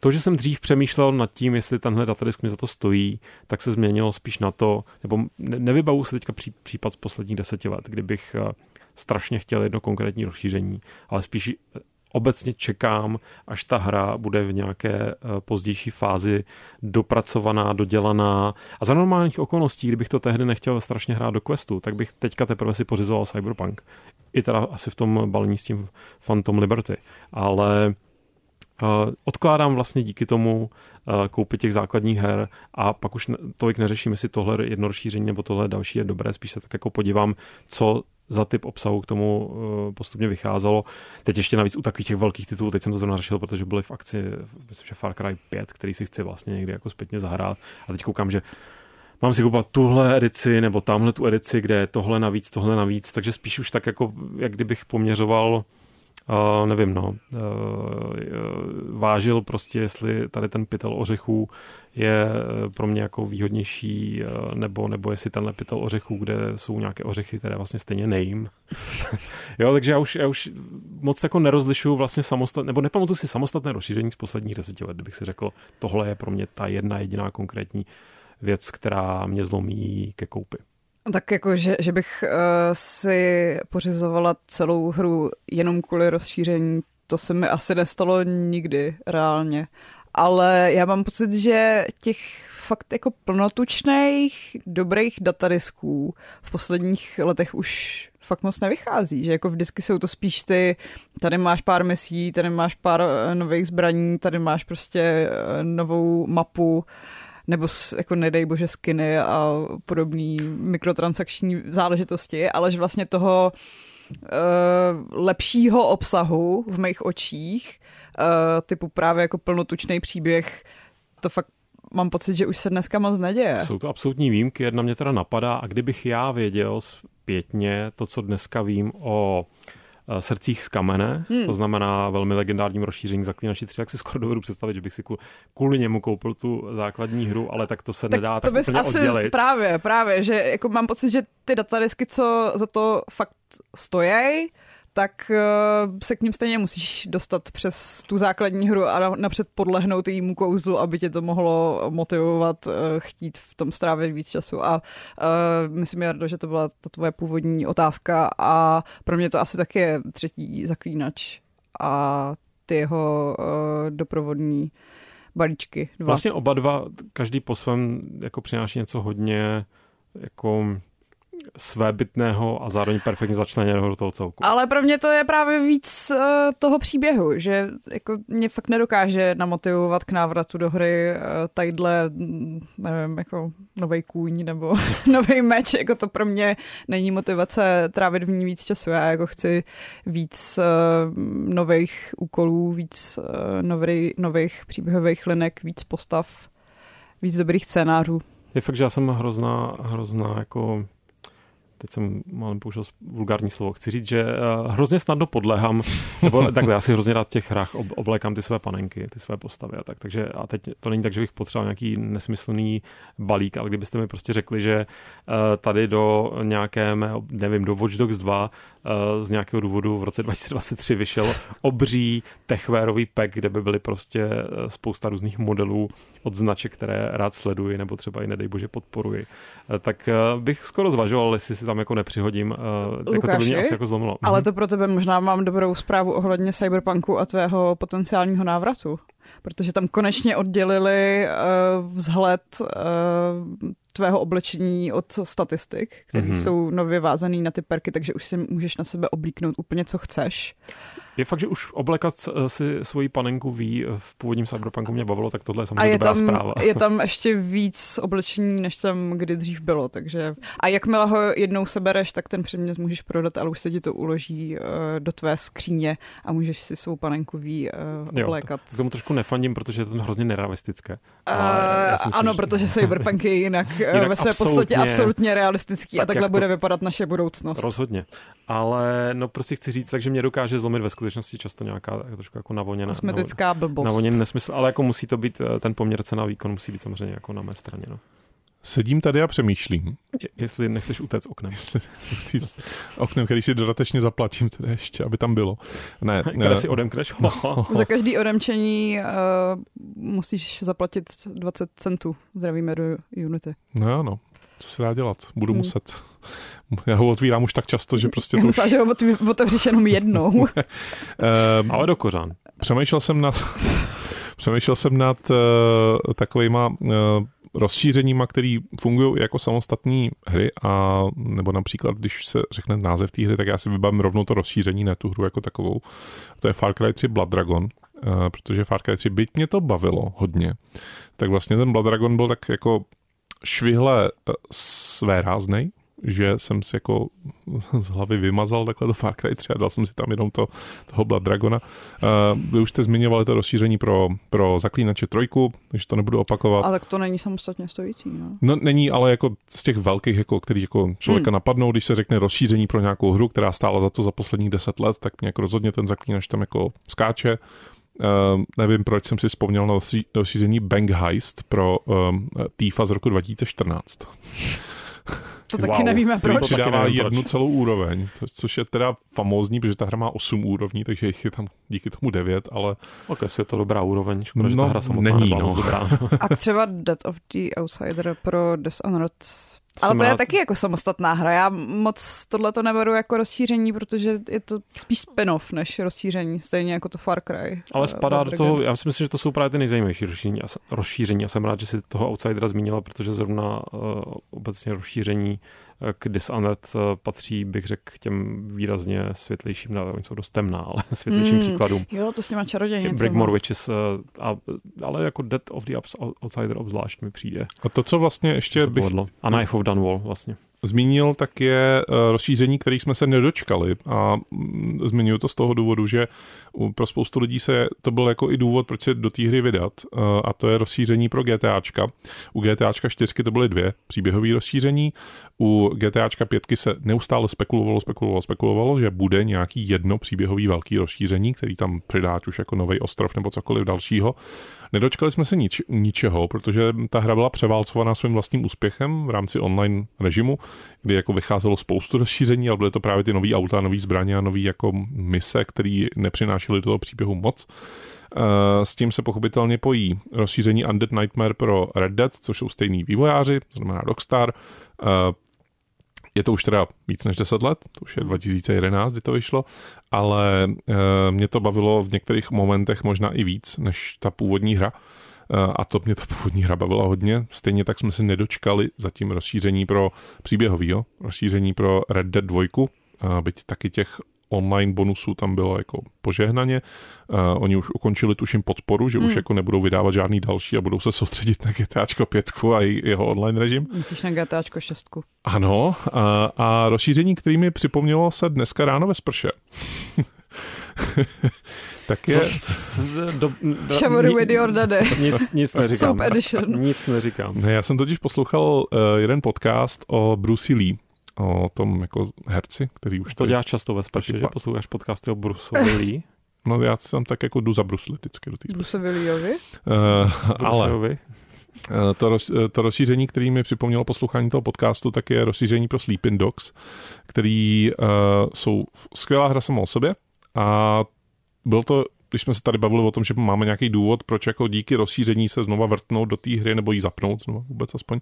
to, že jsem dřív přemýšlel nad tím, jestli tenhle datadisk mi za to stojí, tak se změnilo spíš na to, nebo nevybavu se teďka pří, případ z posledních deseti let, kdybych eh, strašně chtěl jedno konkrétní rozšíření, ale spíš eh, obecně čekám, až ta hra bude v nějaké eh, pozdější fázi dopracovaná, dodělaná. A za normálních okolností, kdybych to tehdy nechtěl strašně hrát do questu, tak bych teďka teprve si pořizoval Cyberpunk. I teda asi v tom balení s tím Phantom Liberty. Ale odkládám vlastně díky tomu uh, koupit těch základních her a pak už tolik neřeším, jestli tohle jedno rozšíření nebo tohle další je dobré, spíš se tak jako podívám, co za typ obsahu k tomu uh, postupně vycházelo. Teď ještě navíc u takových těch velkých titulů, teď jsem to zrovna řešil, protože byly v akci, myslím, že Far Cry 5, který si chci vlastně někdy jako zpětně zahrát a teď koukám, že mám si koupit tuhle edici nebo tamhle tu edici, kde je tohle navíc, tohle navíc, takže spíš už tak jako, jak kdybych poměřoval Uh, nevím, no, uh, vážil prostě, jestli tady ten pytel ořechů je pro mě jako výhodnější, uh, nebo, nebo jestli tenhle pytel ořechů, kde jsou nějaké ořechy, které vlastně stejně nejím. jo, takže já už, já už moc jako nerozlišuju vlastně samostatné, nebo nepamatuju si samostatné rozšíření z posledních deseti let, kdybych si řekl, tohle je pro mě ta jedna jediná konkrétní věc, která mě zlomí ke koupi. Tak jako, že, že bych uh, si pořizovala celou hru jenom kvůli rozšíření, to se mi asi nestalo nikdy reálně. Ale já mám pocit, že těch fakt jako plnotučných, dobrých datadisků v posledních letech už fakt moc nevychází, že jako vždycky jsou to spíš ty, tady máš pár misí, tady máš pár eh, nových zbraní, tady máš prostě eh, novou mapu, nebo jako nedej bože skiny a podobné mikrotransakční záležitosti, ale že vlastně toho uh, lepšího obsahu v mých očích, uh, typu právě jako plnotučný příběh, to fakt mám pocit, že už se dneska moc neděje. Jsou to absolutní výjimky, jedna mě teda napadá a kdybych já věděl zpětně to, co dneska vím o srdcích z kamene, hmm. to znamená velmi legendárním rozšíření Zaklínači 3, jak si skoro dovedu představit, že bych si kvůli němu koupil tu základní hru, ale tak to se tak nedá to tak bys úplně asi oddělit. Právě, právě, že jako mám pocit, že ty datadisky, co za to fakt stojí, tak uh, se k ním stejně musíš dostat přes tu základní hru a napřed podlehnout jejímu kouzlu, aby tě to mohlo motivovat, uh, chtít v tom strávit víc času. A uh, myslím, Jardo, že to byla ta tvoje původní otázka a pro mě to asi taky je třetí zaklínač a ty jeho uh, doprovodní balíčky. Dva. Vlastně oba dva, každý po svém jako přináší něco hodně jako svébytného a zároveň perfektně začleněného do toho celku. Ale pro mě to je právě víc uh, toho příběhu, že jako mě fakt nedokáže namotivovat k návratu do hry uh, tadyhle, mm, nevím, jako nový kůň nebo nový meč, jako to pro mě není motivace trávit v ní víc času. Já jako chci víc uh, nových úkolů, víc uh, nový, nových příběhových linek, víc postav, víc dobrých scénářů. Je fakt, že já jsem hrozná, hrozná jako teď jsem málem použil vulgární slovo, chci říct, že uh, hrozně snadno podlehám, nebo takhle, já si hrozně rád v těch hrách ob, oblékám ty své panenky, ty své postavy a tak, takže a teď to není tak, že bych potřeboval nějaký nesmyslný balík, ale kdybyste mi prostě řekli, že uh, tady do nějaké, nevím, do Watch Dogs 2 uh, z nějakého důvodu v roce 2023 vyšel obří techvérový pack, kde by byly prostě spousta různých modelů od značek, které rád sleduji, nebo třeba i nedej bože podporuji, tak bych skoro zvažoval, jestli si tam jako nepřihodím. Uh, jako to by mě asi jako zlomilo. Ale mhm. to pro tebe možná mám dobrou zprávu ohledně Cyberpunku a tvého potenciálního návratu. Protože tam konečně oddělili uh, vzhled uh, tvého oblečení od statistik, které mm-hmm. jsou nově vázané na ty perky, takže už si můžeš na sebe oblíknout úplně, co chceš. Je fakt, že už oblekat eh, si svoji panenku ví eh, v původním Cyberpunku mě bavilo, tak tohle je samozřejmě a je dobrá tam, zpráva. Je tam ještě víc oblečení, než tam kdy dřív bylo, takže a jakmile ho jednou sebereš, tak ten předmět můžeš prodat, ale už se ti to uloží uh, do tvé skříně a můžeš si svou panenku ví uh, oblékat. Jo, k tomu trošku nefandím, protože je to hrozně nerealistické. Uh, ano, že... protože Cyberpunk je jinak, jinak ve své absolutně, podstatě absolutně realistický tak a takhle bude to... vypadat naše budoucnost. Rozhodně. Ale no prostě chci říct, takže mě dokáže zlomit ve skutečnosti často nějaká trošku jako navoněná. Kosmetická blbost. Navoněný nesmysl, ale jako musí to být, eh, ten poměr cena výkon musí být samozřejmě jako na mé straně. No. Sedím tady a přemýšlím. Je, jestli nechceš utéct oknem. Jestli nechci utéct oknem, který si dodatečně zaplatím teda ještě, aby tam bylo. Ne, které ne. si odemkneš? No. Za každý odemčení uh, musíš zaplatit 20 centů. Zdravíme do Unity. No ano, co se dá dělat? Budu hmm. muset Já ho otvírám už tak často, že prostě to už... Myslím, že ho otevřeš jenom jednou. um, Ale do kořán. Přemýšlel jsem nad, přemýšlel jsem nad uh, takovýma uh, rozšířeníma, které fungují jako samostatné hry a nebo například, když se řekne název té hry, tak já si vybavím rovnou to rozšíření, ne tu hru jako takovou. To je Far Cry 3 Blood Dragon, uh, protože Far Cry 3, byť mě to bavilo hodně, tak vlastně ten Blood Dragon byl tak jako švihle své ráznej, že jsem si jako z hlavy vymazal takhle do Far Cry 3 a dal jsem si tam jenom to, toho Blood Dragona. Uh, vy už jste zmiňovali to rozšíření pro, pro Zaklínače trojku, takže to nebudu opakovat. A tak to není samostatně stojící, no. No není, ale jako z těch velkých, jako, který jako člověka hmm. napadnou, když se řekne rozšíření pro nějakou hru, která stála za to za posledních deset let, tak mě jako rozhodně ten Zaklínač tam jako skáče. Uh, nevím, proč jsem si vzpomněl na rozšíření Bang Heist pro um, TIFA z roku 2014. To taky wow. nevíme proč. To přidává jednu celou úroveň, což je teda famózní, protože ta hra má 8 úrovní, takže jich je tam díky tomu 9, ale... Ok, je to dobrá úroveň, škoda, no, že ta hra samotná není, no. dobrá. A třeba Death of the Outsider pro Dishonored ale to je taky jako samostatná hra. Já moc tohle to neberu jako rozšíření, protože je to spíš spin-off než rozšíření, stejně jako to Far Cry. Ale spadá do toho, já si myslím, že to jsou právě ty nejzajímavější rozšíření. rozšíření. Já jsem rád, že si toho Outsidera zmínila, protože zrovna uh, obecně rozšíření k Dishonored eh, patří, bych řekl, těm výrazně světlejším, no, oni jsou dost temná, ale světlejším mm, příkladům. Jo, to s těma čarodějnicema. Breakmore Witches, eh, a, ale jako Death of the Outsider obzvlášť mi přijde. A to, co vlastně ještě bych... A Knife of Dunwall vlastně zmínil, tak je eh, rozšíření, kterých jsme se nedočkali. A mm, zmiňuji to z toho důvodu, že pro spoustu lidí se to byl jako i důvod, proč se do té hry vydat. Eh, a to je rozšíření pro GTAčka. U GTAčka 4 to byly dvě příběhové rozšíření. U GTAčka 5 se neustále spekulovalo, spekulovalo, spekulovalo, že bude nějaký jedno příběhový velký rozšíření, který tam přidá už jako nový ostrov nebo cokoliv dalšího. Nedočkali jsme se nič, ničeho, protože ta hra byla převálcovaná svým vlastním úspěchem v rámci online režimu, kdy jako vycházelo spoustu rozšíření, ale byly to právě ty nový auta, nový zbraně a nový jako mise, které nepřinášely do toho příběhu moc. Eh, s tím se pochopitelně pojí rozšíření Undead Nightmare pro Red Dead, což jsou stejní vývojáři, znamená Rockstar. Eh, je to už teda víc než 10 let, to už je 2011, hmm. kdy to vyšlo, ale e, mě to bavilo v některých momentech možná i víc než ta původní hra. E, a to mě ta původní hra bavila hodně. Stejně tak jsme se nedočkali zatím rozšíření pro příběhovýho, rozšíření pro Red Dead 2, e, byť taky těch online bonusů tam bylo jako požehnaně. Uh, oni už ukončili tuším podporu, že hmm. už jako nebudou vydávat žádný další a budou se soustředit na GTAčko 5 a jeho online režim. Myslíš na GTAčko 6? Ano, a, a rozšíření, který mi připomnělo se dneska ráno ve sprše. tak je... Do, do, Shower with your daddy. Nic, nic neříkám. Nic neříkám. Ne, já jsem totiž poslouchal uh, jeden podcast o Bruce Lee, o tom jako herci, který už... To děláš často ve sprše, že posloucháš podcasty o Lee? No já jsem tak jako jdu za Bruce vždycky do té Bruce Leeovi? Uh, ale eh, to, roz, to rozšíření, který mi připomnělo poslouchání toho podcastu, tak je rozšíření pro Sleeping Dogs, který uh, jsou skvělá hra samo o sobě a byl to když jsme se tady bavili o tom, že máme nějaký důvod, proč jako díky rozšíření se znova vrtnout do té hry nebo ji zapnout znova vůbec aspoň,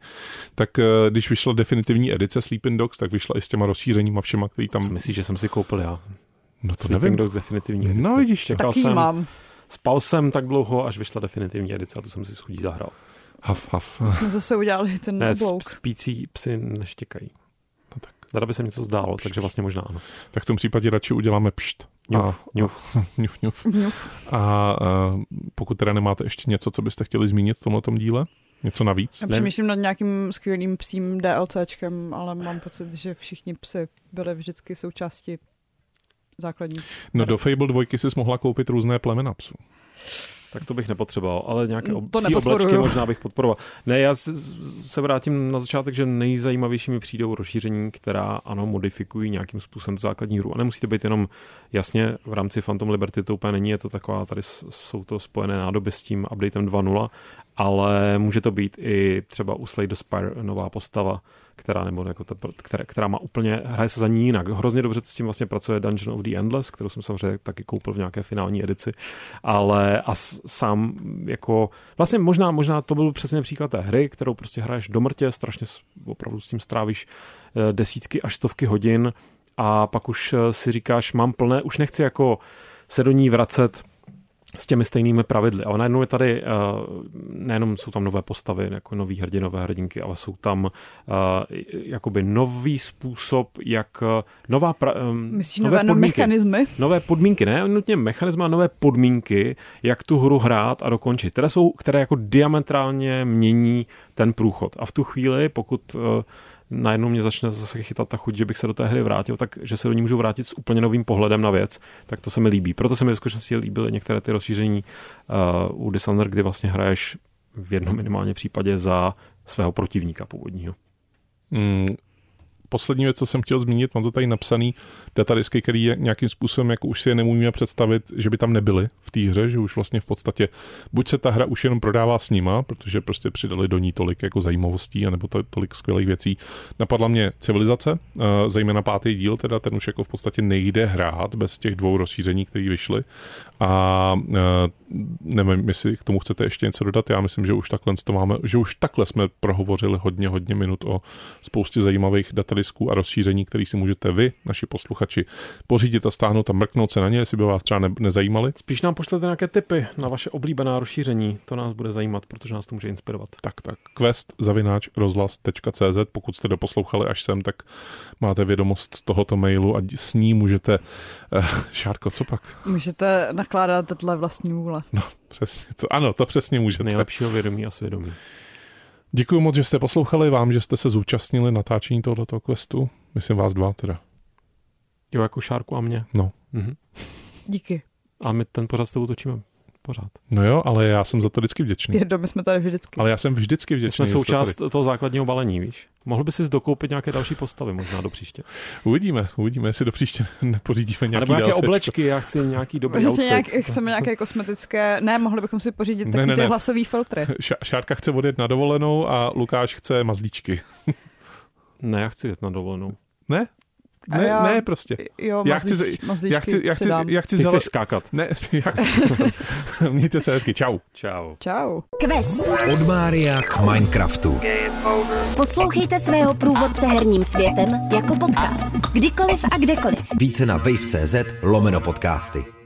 tak eh, když vyšla definitivní edice Sleeping Dogs, tak vyšla i s těma rozšířeníma všema, který tam... Co myslíš, že jsem si koupil já? No to Sleeping nevím. Dogs definitivní edice. No vidíš. Taky jsem, mám. Spal jsem tak dlouho, až vyšla definitivní edice a tu jsem si schudí zahrál. Haf, haf. Jsme zase udělali ten ne, blouk. spící psy neštěkají. No. Zda by se něco zdálo, pšt. takže vlastně možná ano. Tak v tom případě radši uděláme pšt. Ňuf, a, ňuf. ňuf, ňuf. ňuf. A, a pokud teda nemáte ještě něco, co byste chtěli zmínit v tomhle díle, Něco navíc? Já přemýšlím nad nějakým skvělým psím DLCčkem, ale mám pocit, že všichni psy byly vždycky součástí základní. No do Fable 2 jsi mohla koupit různé plemena psů. Tak to bych nepotřeboval, ale nějaké ob- to oblečky možná bych podporoval. Ne, já se vrátím na začátek, že nejzajímavější mi přijdou rozšíření, která ano, modifikují nějakým způsobem základní hru. A nemusí to být jenom jasně v rámci Phantom Liberty, to úplně není, je to taková, tady jsou to spojené nádoby s tím updatem 2.0, ale může to být i třeba u Slay the Spire nová postava, která, nebo jako ta, která, která má úplně, hraje se za ní jinak. Hrozně dobře s tím vlastně pracuje Dungeon of the Endless, kterou jsem samozřejmě taky koupil v nějaké finální edici, ale a sám jako, vlastně možná, možná to byl přesně příklad té hry, kterou prostě hraješ do mrtě, strašně opravdu s tím strávíš eh, desítky až stovky hodin a pak už eh, si říkáš, mám plné, už nechci jako se do ní vracet s těmi stejnými pravidly. A najednou je tady, uh, nejenom jsou tam nové postavy, jako nový hrdinové hrdinky, ale jsou tam uh, jakoby nový způsob, jak uh, nová pra, Myslíš nové, nové podmínky, mechanismy? Nové podmínky, ne nutně mechanizmy, ale nové podmínky, jak tu hru hrát a dokončit, které jsou, které jako diametrálně mění ten průchod. A v tu chvíli, pokud najednou mě začne zase chytat ta chuť, že bych se do té hry vrátil, tak že se do ní můžu vrátit s úplně novým pohledem na věc, tak to se mi líbí. Proto se mi v skutečnosti líbily některé ty rozšíření uh, u Dishonored, kdy vlastně hraješ v jednom minimálně případě za svého protivníka původního. Mm, poslední věc, co jsem chtěl zmínit, mám to tady napsaný, datadisky, který je nějakým způsobem, jako už si je nemůžeme představit, že by tam nebyly v té hře, že už vlastně v podstatě buď se ta hra už jenom prodává s nima, protože prostě přidali do ní tolik jako zajímavostí, anebo to, tolik skvělých věcí. Napadla mě civilizace, uh, zejména pátý díl, teda ten už jako v podstatě nejde hrát bez těch dvou rozšíření, které vyšly. A uh, nevím, jestli k tomu chcete ještě něco dodat. Já myslím, že už takhle to máme, že už takhle jsme prohovořili hodně, hodně minut o spoustě zajímavých datadisků a rozšíření, který si můžete vy, naši posluchači, pořídit a stáhnout a mrknout se na ně, jestli by vás třeba ne, nezajímali. Spíš nám pošlete nějaké tipy na vaše oblíbená rozšíření, to nás bude zajímat, protože nás to může inspirovat. Tak, tak. Quest zavináč rozhlas.cz, pokud jste doposlouchali až sem, tak máte vědomost tohoto mailu a s ní můžete, uh, Šárko, co pak? Můžete nakládat dle vlastní vůle. No, přesně to. Ano, to přesně můžete. Nejlepšího vědomí a svědomí. Děkuji moc, že jste poslouchali, vám, že jste se zúčastnili natáčení tohoto questu. Myslím vás dva teda. Jo, jako Šárku a mě. No. Mhm. Díky. A my ten pořád s tebou točíme pořád. No jo, ale já jsem za to vždycky vděčný. Jedno, my jsme tady vždycky. Ale já jsem vždycky vděčný. My jsme součást toho základního balení, víš? Mohl by si dokoupit nějaké další postavy možná do příště. Uvidíme, uvidíme, jestli do příště nepořídíme nějaké Nebo nějaké oblečky, já chci nějaký dobrý outfit. Nějak, chceme nějaké kosmetické, ne, mohli bychom si pořídit ne, taky ne, ty ne. hlasový filtry. Šárka chce odjet na dovolenou a Lukáš chce mazlíčky. ne, já chci jet na dovolenou. Ne? Ne, já, ne, prostě. Jo, já chci, já chci, já chci, já chci, Ty chceš skákat. Ne, já chci, mějte se hezky, čau. Čau. Čau. Quest. Od Mária k Minecraftu. Poslouchejte svého průvodce herním světem jako podcast. Kdykoliv a kdekoliv. Více na wave.cz lomeno podcasty.